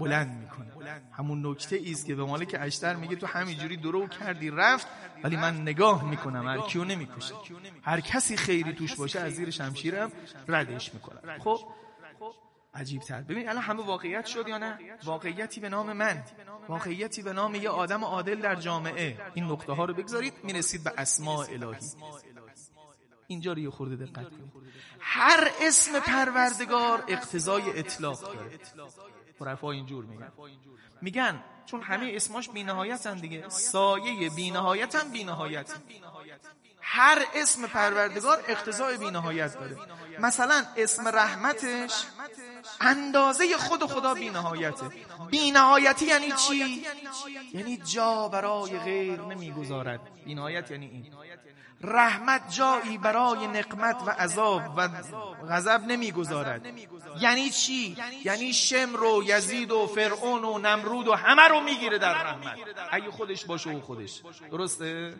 بلند می‌کنه. همون نکته ایست که به مالک اشتر میگه تو همینجوری درو کردی رفت ولی من نگاه می‌کنم هر کیو نمی‌کشه هر کسی خیری توش باشه از زیر شمشیرم ردش می‌کنم. خب عجیب تر ببین الان همه واقعیت شد یا نه؟ واقعیتی به نام من. واقعیتی به نام یه آدم عادل در جامعه. این نقطه ها رو بگذارید می‌رسید به اسماء الهی. اینجا رو یه خورده دقت کنید. هر اسم پروردگار اقتضای اطلاق داره. خرفا اینجور میگن. میگن چون همه اسماش بینهایتن دیگه. سایه بینهایت هم بینهایت هر اسم پروردگار اقتضای بینهایت داره. مثلا اسم رحمتش اندازه خود خدا بینهایته. بینهایتی یعنی چی؟ یعنی جا برای غیر نمی‌گذارد. بینهایت یعنی این. رحمت جایی برای نقمت و عذاب و غضب نمی‌گذارد. یعنی چی؟ یعنی شمر و یزید و فرعون و نمرود و همه رو می‌گیره در رحمت. اگه خودش باشه و خودش. درسته؟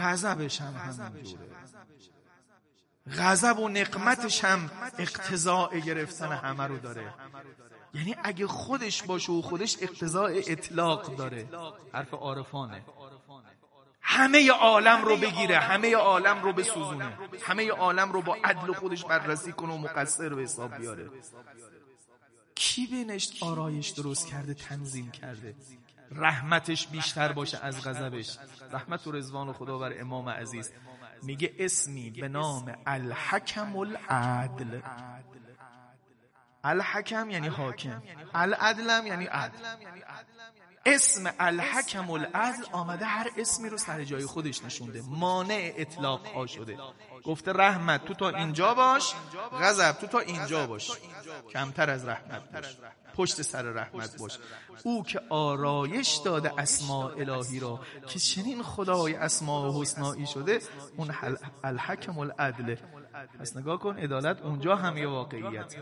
غضبش هم همینجوره. غضب و نقمتش هم اقتضاء گرفتن همه رو داره. یعنی اگه خودش باشه و خودش اقتضاء اطلاق داره. حرف عارفانه. همه عالم رو بگیره همه عالم رو بسوزونه همه عالم رو با عدل خودش بررسی کنه و مقصر به حساب بیاره. کی بینش آرایش درست کرده تنظیم کرده؟ رحمتش بیشتر باشه از غضبش. رحمت و رضوان خدا بر امام عزیز. میگه اسمی به نام الحکم العدل الحکم یعنی حاکم. العدلم یعنی عدل. اسم الحکم العدل آمده هر اسمی رو سر جای خودش نشونده. مانع اطلاق ها شده. گفته رحمت تو تا اینجا باش. غضب تو تا اینجا باش. کمتر از رحمت باش. پشت سر رحمت باش. او که آرایش داده اسماء الهی را که چنین خدای اسماء حسنایی شده اون الحکم العدل. پس نگاه کن عدالت اونجا هم یه واقعیت.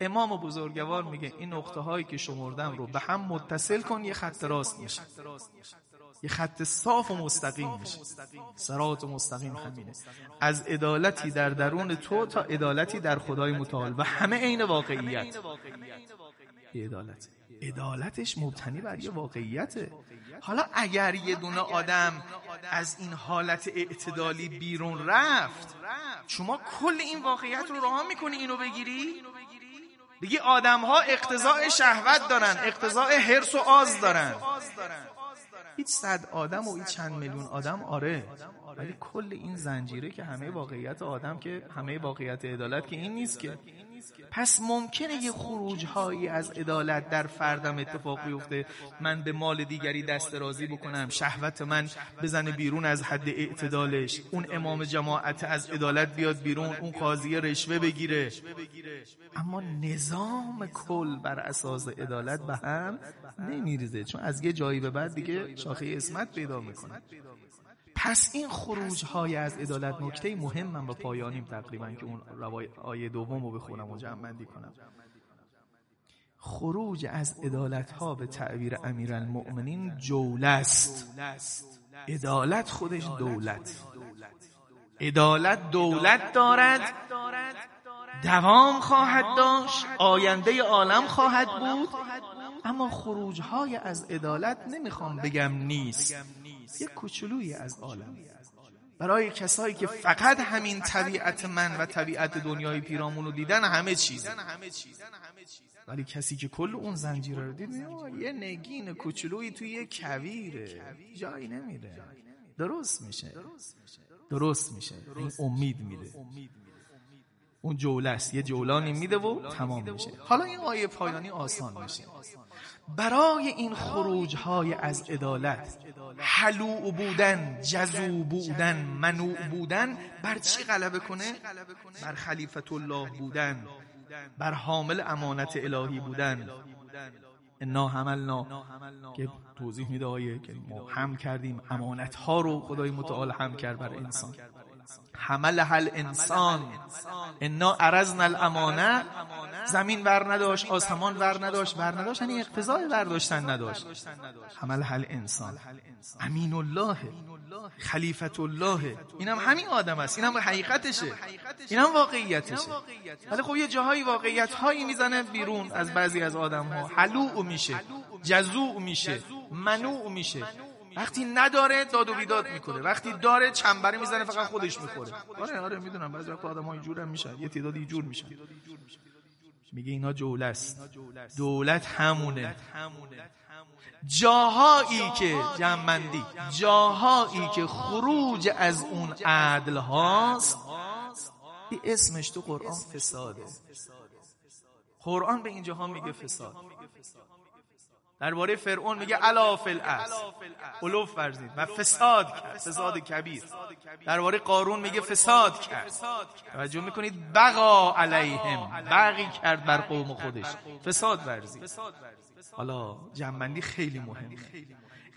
امام و بزرگوار میگه این نقطه هایی که شمردم رو به هم متصل کن یه خط راست میشه. یه خط صاف و مستقیم میشه. سرات و مستقیم همینه. از عدالتی در درون تو تا عدالتی در خدای متعال. و همه عین واقعیت. عدالت. عدالتش مبتنی بر یه واقعیته. حالا اگر یه دونه آدم از این حالت اعتدالی بیرون رفت شما کل این واقعیت رو راه می‌کنی اینو بگیری؟ بگی آدم ها اقتضاء شهوت دارن اقتضاء حرس و آز دارن. هیچ صد آدم و این چند میلیون آدم آره. ولی کل این زنجیره که همه واقعیت آدم که همه واقعیت عدالت که این نیست که پس ممکنه یه خروج هایی از عدالت در فردم اتفاق بیفته. من به مال دیگری دست رازی بکنم. شهوت من بزنه بیرون از حد اعتدالش. اون امام جماعت از عدالت بیاد بیرون. اون قاضی رشوه بگیره. اما نظام کل بر اساس عدالت به هم نمیریزه. چون از یه جایی به بعد دیگه شاخه اسمت پیدا می‌کنه. پس این خروج های از عدالت نکته مهم من با پایانیم تقریبا که اون روای آیه دوم رو بخونم و جمع بندی کنم. خروج از عدالت ها به تعبیر امیرالمؤمنین جوله است عدالت خودش دولت. عدالت دولت دارد. دوام خواهد داشت. آینده عالم خواهد بود. اما خروج های از عدالت نمی‌خوام بگم نیست. یک کوچولویی از عالم. برای کسایی که فقط همین طبیعت من و طبیعت دنیای پیرامون رو دیدن همه چیزه. ولی کسی که کل اون زنجیره رو دید یه نگین کوچولویی توی یه کویره. جایی نمیره. درست میشه. درست میشه. این امید میده. اون جوله است. یه جولانی میده و تمام میشه. حالا این آیه پایانی آسان میشه. برای این خروج های از عدالت حلوع بودن جزو بودن منوع بودن بر چی غلبه کنه؟ بر خلیفت الله بودن بر حامل امانت الهی بودن. انا حملنا که توضیح میده آیه که ما هم کردیم امانت ها رو خدای متعال هم کرد بر انسان. حمل حل انسان انا عرضنا الامانه زمین ور نداشت آسمان ور نداشت. ور نداشت یعنی اقتضای داشتن نداشت. حمل حل انسان. امین الله خلیفت الله اینم همین آدم است. اینم حقیقتشه. اینم واقعیتشه. ولی خب یه جاهایی واقعیت هایی می‌زنه بیرون از بعضی از آدم ها حلوع میشه. جزوع میشه. منوع میشه. وقتی نداره داد و بیداد می‌کنه. وقتی داره چنبره می‌زنه فقط خودش می‌خوره. آره آره می‌دونم. بعضی وقت آدم ها اینجور هم میشن. یه تعدادی اینجور میشن. میگه اینا جوله است. دولت همونه. جاهایی که جمعندی جاهایی که خروج از اون عدل هاست. این اسمش تو قرآن فساده. قرآن به اینجاها میگه فساد. درباره فرعون میگه الا فل علوف ورزید و فساد کرد. فساد کبیر. درباره قارون میگه فساد کرد. توجه می‌کنید؟ بقا علیهم. بقی کرد بر قوم خودش. فساد ورزید حالا جنبندی خیلی مهمه.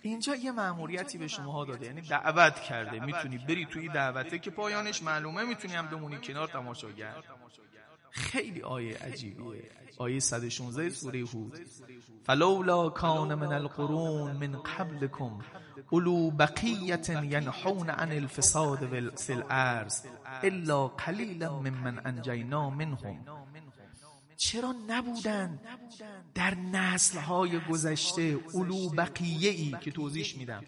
اینجا یه مأموریتی به شما داده. یعنی دعوت کرده. می‌تونی بری توی دعوته که پایانش معلومه. می‌تونی هم بمونی کنار تماشاگر. خیلی آیه عجیبیه. آیه 116 سوره هود. فلولا کان من القرون من قبلكم اولو بقیت ینحون عن الفساد فی الارض الا قلیلا ممن انجینا منهم. چرا نبودن در نسلهای گذشته اولو بقیه ای که توضیح میدم؟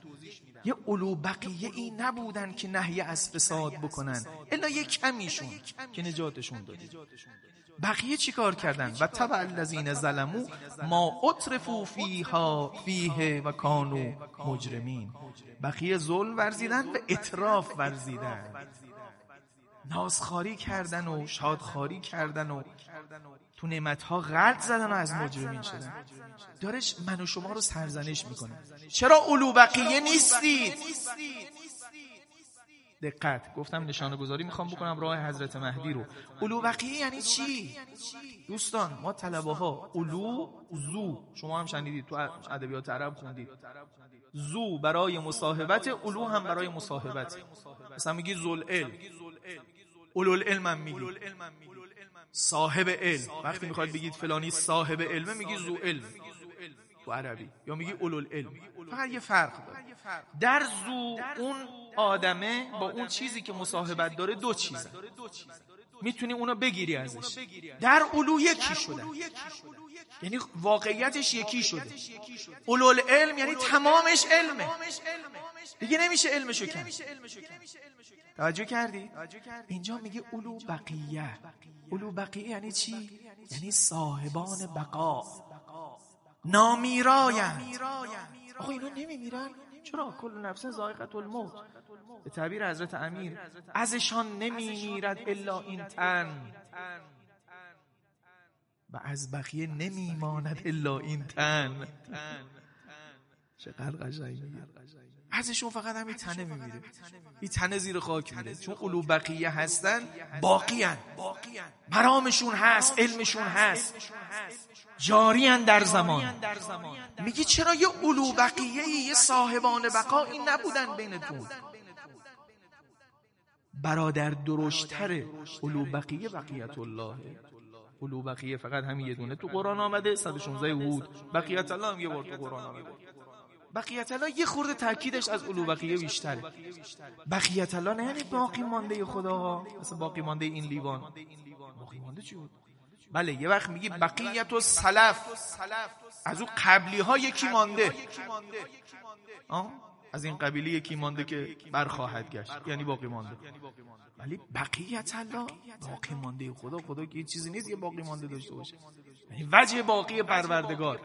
یه اولو بقیه ای نبودن که نهی از فساد بکنن. الا یه کمیشون که نجاتشون دادی. بقیه چی کار کردن؟ و تبع الذین ظلمو ما اطرفو فیها فیه و کانو مجرمین. بقیه ظلم ورزیدن و اطراف ورزیدن. نازخاری کردن و شادخاری کردن و تو نعمت ها غلط زدن و از مجرمین شدن. دارش من و شما رو سرزنش می‌کنه. چرا اولو بقیه نیستید دقت. گفتم نشانه گذاری می‌خوام بکنم راه حضرت مهدی رو. اولو بقیه یعنی چی؟ دوستان ما طلبه ها اولو زو. شما هم شنیدید تو ادبیات عرب خوندید. زو برای مصاحبت اولو هم برای مصاحبت. مثلا میگی زل علم اولو العلم هم میگی. صاحب علم. وقتی می‌خواید بگید فلانی صاحب علمه میگی زو علم. تو عربی. یا میگی اولو علم فقط یه فرق داره. در زو اون آدمه با اون چیزی که مصاحبت داره دو چیزه. می‌تونی اونو بگیری ازش. در اولو یکی شده؟ یعنی واقعیتش یکی شده. اولو علم یعنی تمامش علمه. دیگه نمیشه علمشو کن توجه کردی؟ اینجا میگه اولو بقیه اولو بقیه یعنی چی؟ یعنی صاحبان بقا. نامیراین آقا اینا نمیمیرن؟ چرا؟ کل نفس زائقت الموت. به تعبیر حضرت امیر ازشان نمیمیرد الا این تن. و از بقیه نمیماند الا این تن. چقدر قشنگ ازشون فقط همین تنه میمیره این تنه زیر خاک میره چون قلوب بقیه هستن باقیان مرامشون هست علمشون هست جاریان در زمان. میگی چرا یه علو بقیه یه صاحبان بقا این نبودن بینتون برادر درشتر علو بقیه بقیت الله. علو بقیه فقط همین یه دونه. تو قرآن آمده 116 هود بقیت الله هم یه بار تو قرآن آمده. بقیت الله یه خورده تاکیدش از علو بقیه بیشتره. بقیت الله نه یعنی باقی مانده خدا. مثل باقی مانده این لیوان. باقی مانده چی بود؟ بله یه وقت میگی بقیت و سلف از او قبلی ها یکی مانده. از این قبیله یکی مانده که برخواهد گشت. یعنی باقی مانده. ولی بقیت الله باقی مانده خدا خدا که چیزی نیست یه باقی مانده داشته باشه. یعنی وجه باقی پروردگار.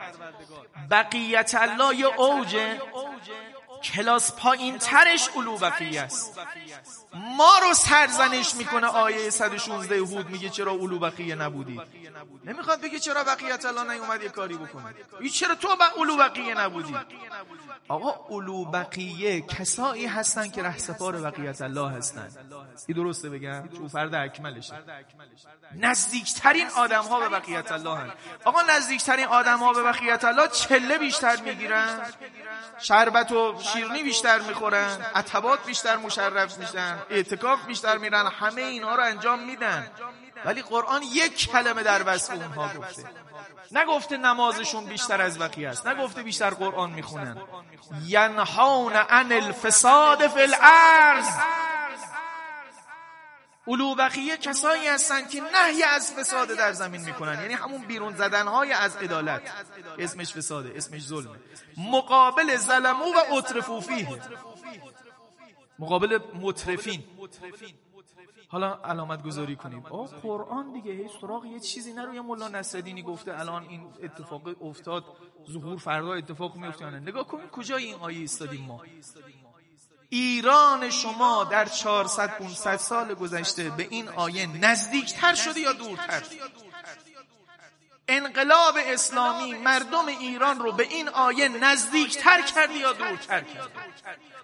بقیت الله یه اوجه. کلاس پایین ترش علو بقیه است. ما رو سرزنش می‌کنه آیه 116 هود میگه چرا علو بقیه نبودید نمی‌خواد بگه چرا بقیت الله نیومد یه کاری بکنه. چرا تو با علو بقیه نبودی؟ آقا علو بقیه کسایی هستن که رهسپار بقیت الله هستن. این درسته بگم؟ چون فرد اکملشه. نزدیکترین آدم ها به بقیت الله هست آقا نزدیکترین آدم ها به بقیت الله چله بیشتر می‌گیرن. شربت و شیرنی بیشتر می‌خورن عتبات بیشتر مشرف میشن اعتکاف بیشتر میرن همه اینا رو انجام میدن. ولی قرآن یک کلمه در وصف اونها گفته. نگفته نمازشون بیشتر از بقیه است نگفته بیشتر قرآن می‌خونن. ینهون عن الفساد فی الارض. اولو بقیه کسایی هستن که نهی از فساد در زمین می‌کنن. یعنی همون بیرون زدنهای از عدالت. اسمش فساده اسمش ظلمه مقابل ظلمو و اطرفو فیه. مقابل مطرفین. حالا علامت گذاری کنیم. آه قرآن دیگه هیچ سراغ یه چیزی نروی مولا نصرالدینی گفته الان این اتفاق افتاد. ظهور فردا اتفاق میفته نگاه کنید کجای این آیه ایستادیم ما. ایران شما در 400 500 سال گذشته به این آیه نزدیکتر شده یا دورتر؟ انقلاب اسلامی مردم ایران رو به این آیه نزدیکتر کرد یا دورتر کرد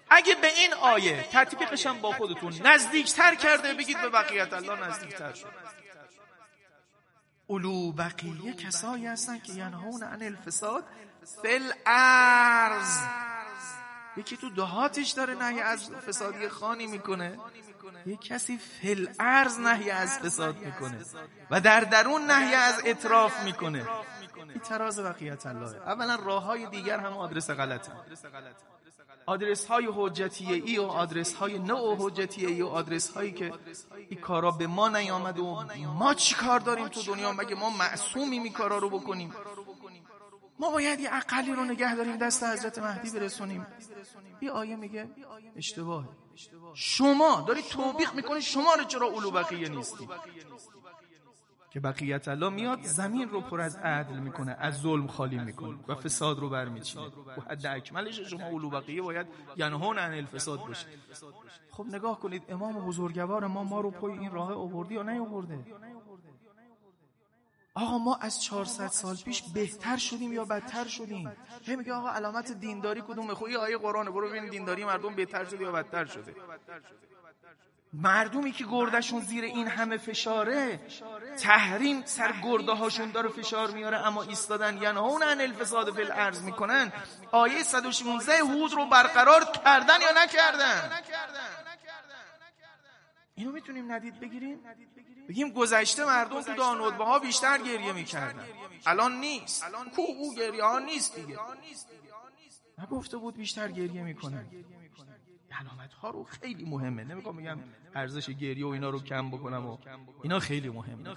اگه به این آیه تطبیقش هم با خودتون نزدیکتر کرده بگید به بقیت الله نزدیکتر شد. اولو بقیه کسایی هستن که ینهون عن الفساد فل ارز یکی تو دهاتش داره نهی از فسادی خانی می‌کنه. یک کسی فل ارز نهی از فساد می‌کنه و در درون نهی از اطراف می‌کنه. این تراز بقیت الله اولا راه های دیگر هم آدرس غلط هم. آدرس های حجتیه ای و آدرس های نوع حجتیه ای و آدرس هایی که این کارا به ما نیامد و ما چی کار داریم تو دنیا؟ مگه ما معصومی می کارا رو بکنیم؟ ما باید یه اقلی رو نگه داریم دست حضرت مهدی برسونیم. این آیه میگه اشتباه شما داری توبیخ می‌کنی شما رو چرا اولو بقیه نیستی که بقیت الله میاد زمین رو پر از عدل می‌کنه از ظلم خالی می‌کنه و فساد رو برمیچینه. و حد اکملش شما اولو بقیه باید ینهون عن الفساد باشه خب نگاه کنید امام بزرگوار ما ما رو پای این راه آوردی یا نیاورده؟ آقا ما از 400 سال پیش بهتر شدیم یا بدتر شدیم؟ هی میگه آقا علامت دینداری کدومه؟ خب آیه قرآنه برو ببین دینداری مردم بهتر شده یا بدتر شده؟ مردمی که گردشون زیر این همه فشاره تحریم سر گرده هاشون داره فشار میاره اما ایستادن ینهون عن الفساد فی الارض می‌کنن. آیه 116 هود رو برقرار کردن یا نکردن؟ اینو می‌تونیم ندید بگیریم؟ بگیم گذشته مردم تو دانودبه ها بیشتر گریه می‌کردن. الان نیست. کو او گریه ها نیست دیگه. نگفته بود بیشتر گریه می‌کنن. علامت ها رو خیلی مهمه. نمیگم میگم ارزش گریه و اینا رو کم بکنم و اینا خیلی مهمه.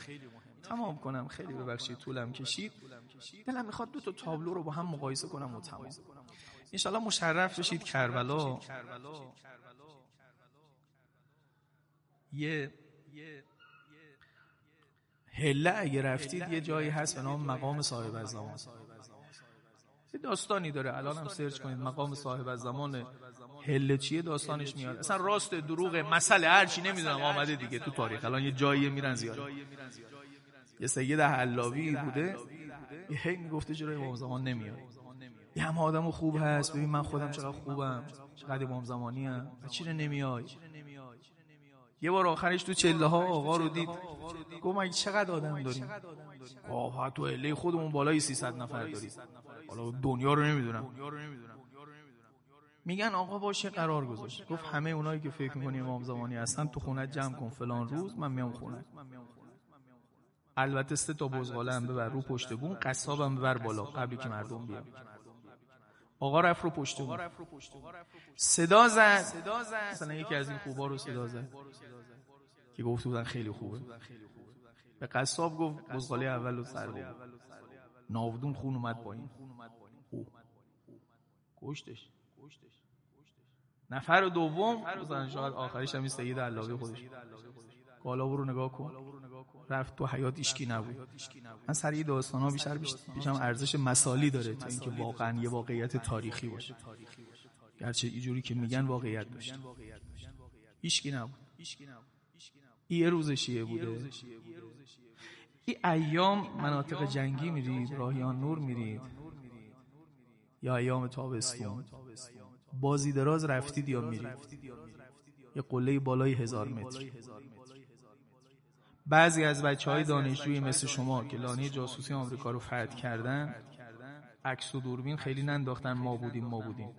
تمام کنم. خیلی ببخشید طولم کشید. دلم می‌خواد دو تا تابلو رو با هم مقایسه کنم و تمام. انشالله مشرف بشید کربلا. یه هله اگه رفتید یه جایی هست به نام مقام صاحب از زمان. یه داستانی داره. الان هم سرچ کنید. مقام صاحب از زمان هله چیه؟ داستانش میاد. اصلا راست دروغ مسئله هرچی نمی‌دونم. آمده دیگه تو تاریخ. الان یه جایی میرن زیاد. یه سید حلاوی بوده. یه هی می‌گفته چرا امام زمان نمیاد. یه همه آدم خوب هست. ببین من خودم چقدر خوبم. چقدر امام زمانی هم چرا نمیای؟ یه بار آخرش تو چله ها آقا رو دید. گفت مگه چقدر آدم داریم؟ آه تو اله خودمون بالای 300 نفر داریم. حالا دنیا رو نمی‌دونم. میگن آقا باشه قرار گذاشت. گفت همه اونایی که فکر می‌کنی امام زمانی هستن تو خونه جمع کن. فلان روز من میام خونه. البته سه تا بزغاله هم ببر رو پشت بون قصابم ببر بالا قبلی که مردم بیان. آقا رفت رو پشت بون صدا زد. مثلا یکی از این خوبا رو صدا زد. که گفت بودن خیلی خوبه. به قصاب گفت بزغاله اول رو سر بود ناودون خون اومد با این کشتش. نفر دوم شاید آخریش هم سید علاوی خودش. بالا برو نگاه کن. رفت تو حیات ایشکی نبود. من سریع داستان ها بیشتر بیشتر ارزش مسالی داره تا اینکه واقعا یه واقعیت تاریخی باشه. گرچه اینجوری که میگن واقعیت داشت ایشکی نبود. یه روز شیعه بوده. این ایام مناطق جنگی میرید راهیان نور میرید. یا ایام تابستون. بازی دراز رفتید یا میرید؟ یه قله بالای هزار متر. بعضی از بچه های دانشجوی مثل شما که لانه جاسوسی آمریکا رو فتح کردن عکس و دوربین خیلی ننداختن ما بودیم ما بودیم.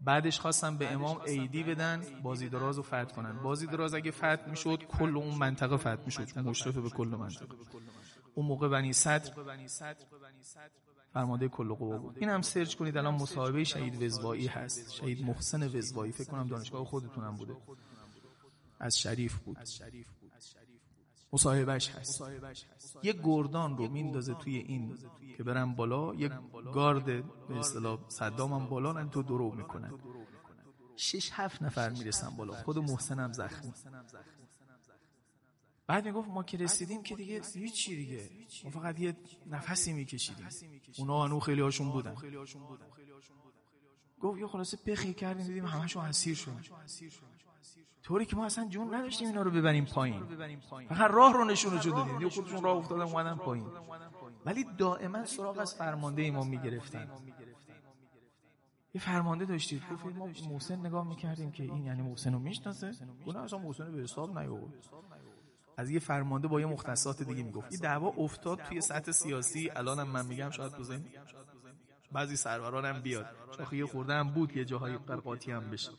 بعدش خواستن به امام ایدی بدن بازی دراز رو فتح کنن. بازی دراز اگه فتح می‌شد کل اون منطقه فتح می‌شد مشرف به کل منطقه. اون موقع بنی صدر فرمانده کل قوا بود. این هم سرچ کنید الان مصاحبه شهید وزوایی هست. شهید محسن وزوایی فکر کنم دانشگاه خودتونم بوده. از شریف بود. مصاحبهش هست. یه گردان رو میندازه توی این که برن بالا یه گارد به اصطلاح صدام هم بالا تو درو می‌کنن. شش هفت نفر می‌رسن بالا. خود محسن هم زخمی. بعد می‌گفت ما که رسیدیم که دیگه هیچی دیگه. ما فقط یه نفسی میکشیدیم. اونا هنو خیلی هاشون بودن. گفت یه خلاصه پخی کردیم دیدیم همشون اسیر شدن طوری که ما اصلا جون نداشتیم اینا رو ببریم پایین. فقط راه رو نشون شده دادیم دیگه خودشون راه افتادن اومدن پایین. ولی دائما سراغ از فرمانده ایمان می‌گرفتن یه فرمانده داشتید. گفت ما محسن نگاه می‌کردیم که این یعنی محسن رو می‌شناسه؟ گفت اصلا محسن به حساب نیاورد. از یه فرمانده با یه مختصات دیگه می‌گفت. این دعوا افتاد توی سطح سیاسی. الانم من میگم شاید تو بعضی سرورانم بیاد. چون یه خورده هم بود یه جاهای قرقاتی هم بشه.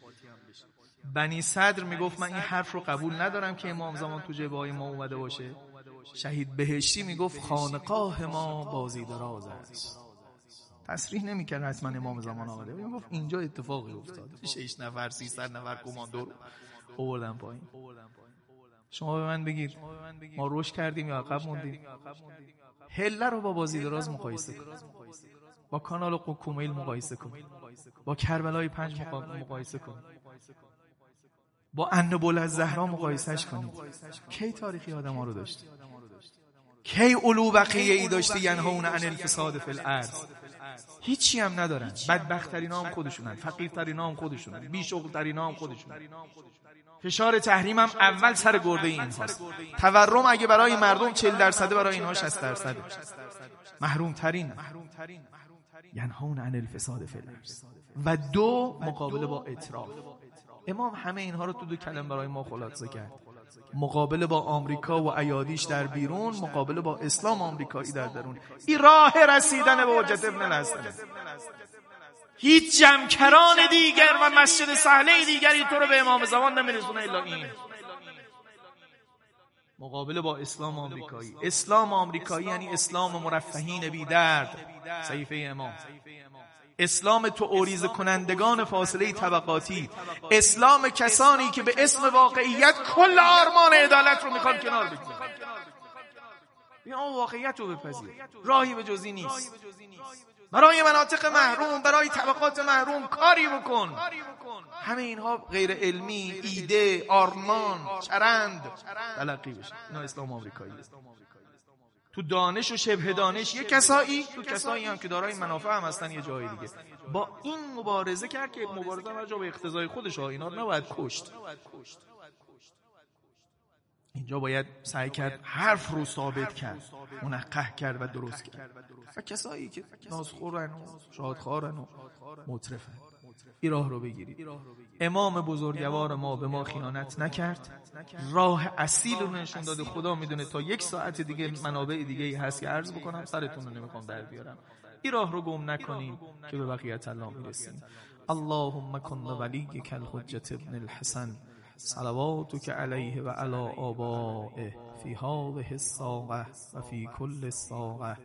بنی صدر می‌گفت من این حرف رو قبول ندارم که امام زمان تو جبه ما اومده باشه. شهید بهشتی می‌گفت خانقاه ما بازی دراز است. تصریح نمی‌کرد حتما امام زمان آمده. می‌گفت اینجا اتفاقی افتاد. شش نفر سیصد نفر کماندو رو آوردن پایین. شما به من بگید ما روش کردیم یا عقب موندیم. هله رو با بازی دراز مقایسه کن. با کانال کومیل مقایسه کن. با کربلای پنج مقایسه کن. با انبول از زهرا مقایسهش کنید. کی تاریخی آدم ها رو داشتی کی علو بقیه ای داشتی ینهون عن الفساد فی الارض؟ هیچی هم ندارن. بدبختترین هم خودشونن. فقیرترین هم خودشونن. بیشغلترین هم خودشونن. فشار تحریم هم اول سر گرده این هاست. تورم اگه برای مردم 40 درصده برای اینها 60 درصده. محروم ترین ینهون عن الفساد فی و دو مقابله با اطراف. امام همه اینها رو تو دو کلم برای ما خلاصه کرد. مقابله با آمریکا و ایادیش در بیرون مقابله با اسلام آمریکایی در درون. این راه رسیدن به حجت ابن الحسن هیچ جمکران دیگر و مسجد صحنه دیگری تو رو به امام زمان نمیرسونه الا این. مقابله با اسلام آمریکایی. اسلام آمریکایی. یعنی اسلام مرفهین بی درد صحیفه امام. اسلام تو اوریز کنندگان فاصله طبقاتی. اسلام کسانی که به اسم واقعیت کل آرمان عدالت رو می‌خوان کنار بگذارن. این واقعیت رو بپذیر. راهی به جزی نیست. برای مناطق محروم برای طبقات محروم کاری بکن. همه اینها غیر علمی ایده آرمان چرند. تلقی بشه. اینا اسلام آمریکایی. تو دانش و شبه دانش یه کسایی تو کسایی هم که دارای منافع هم هستن یه جای دیگه. با این مبارزه کرد که مبارزه هم به اقتضای خودش ها اینا نباید کشت. اینجا باید سعی کرد حرف رو ثابت کرد منقه کرد و درست کرد. و کسایی که نازخورن و شادخارن و مطرفن این راه رو بگیرید. امام بزرگوار ما به ما خیانت نکرد. راه اصیل رو نشون داده. خدا می‌دونه تا یک ساعت دیگه منابع دیگه هست که عرض بکنم سرتون رو نمی‌خوام در بیارم. این راه رو گم نکنیم که به بقیت الله می‌رسیم. اللهم کن ولیک الحجت ابن الحسن. صلواتك علیه و آبائه فی هذه الساعه و فی کل الساعه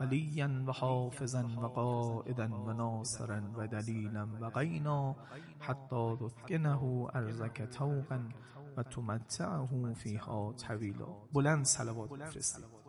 ولیا و حافظا و قائدا و ناصرا و دلیلا و غینا حتی ارزک توقا و تمتعه فیها طویلا بلند صلوات بفرستید.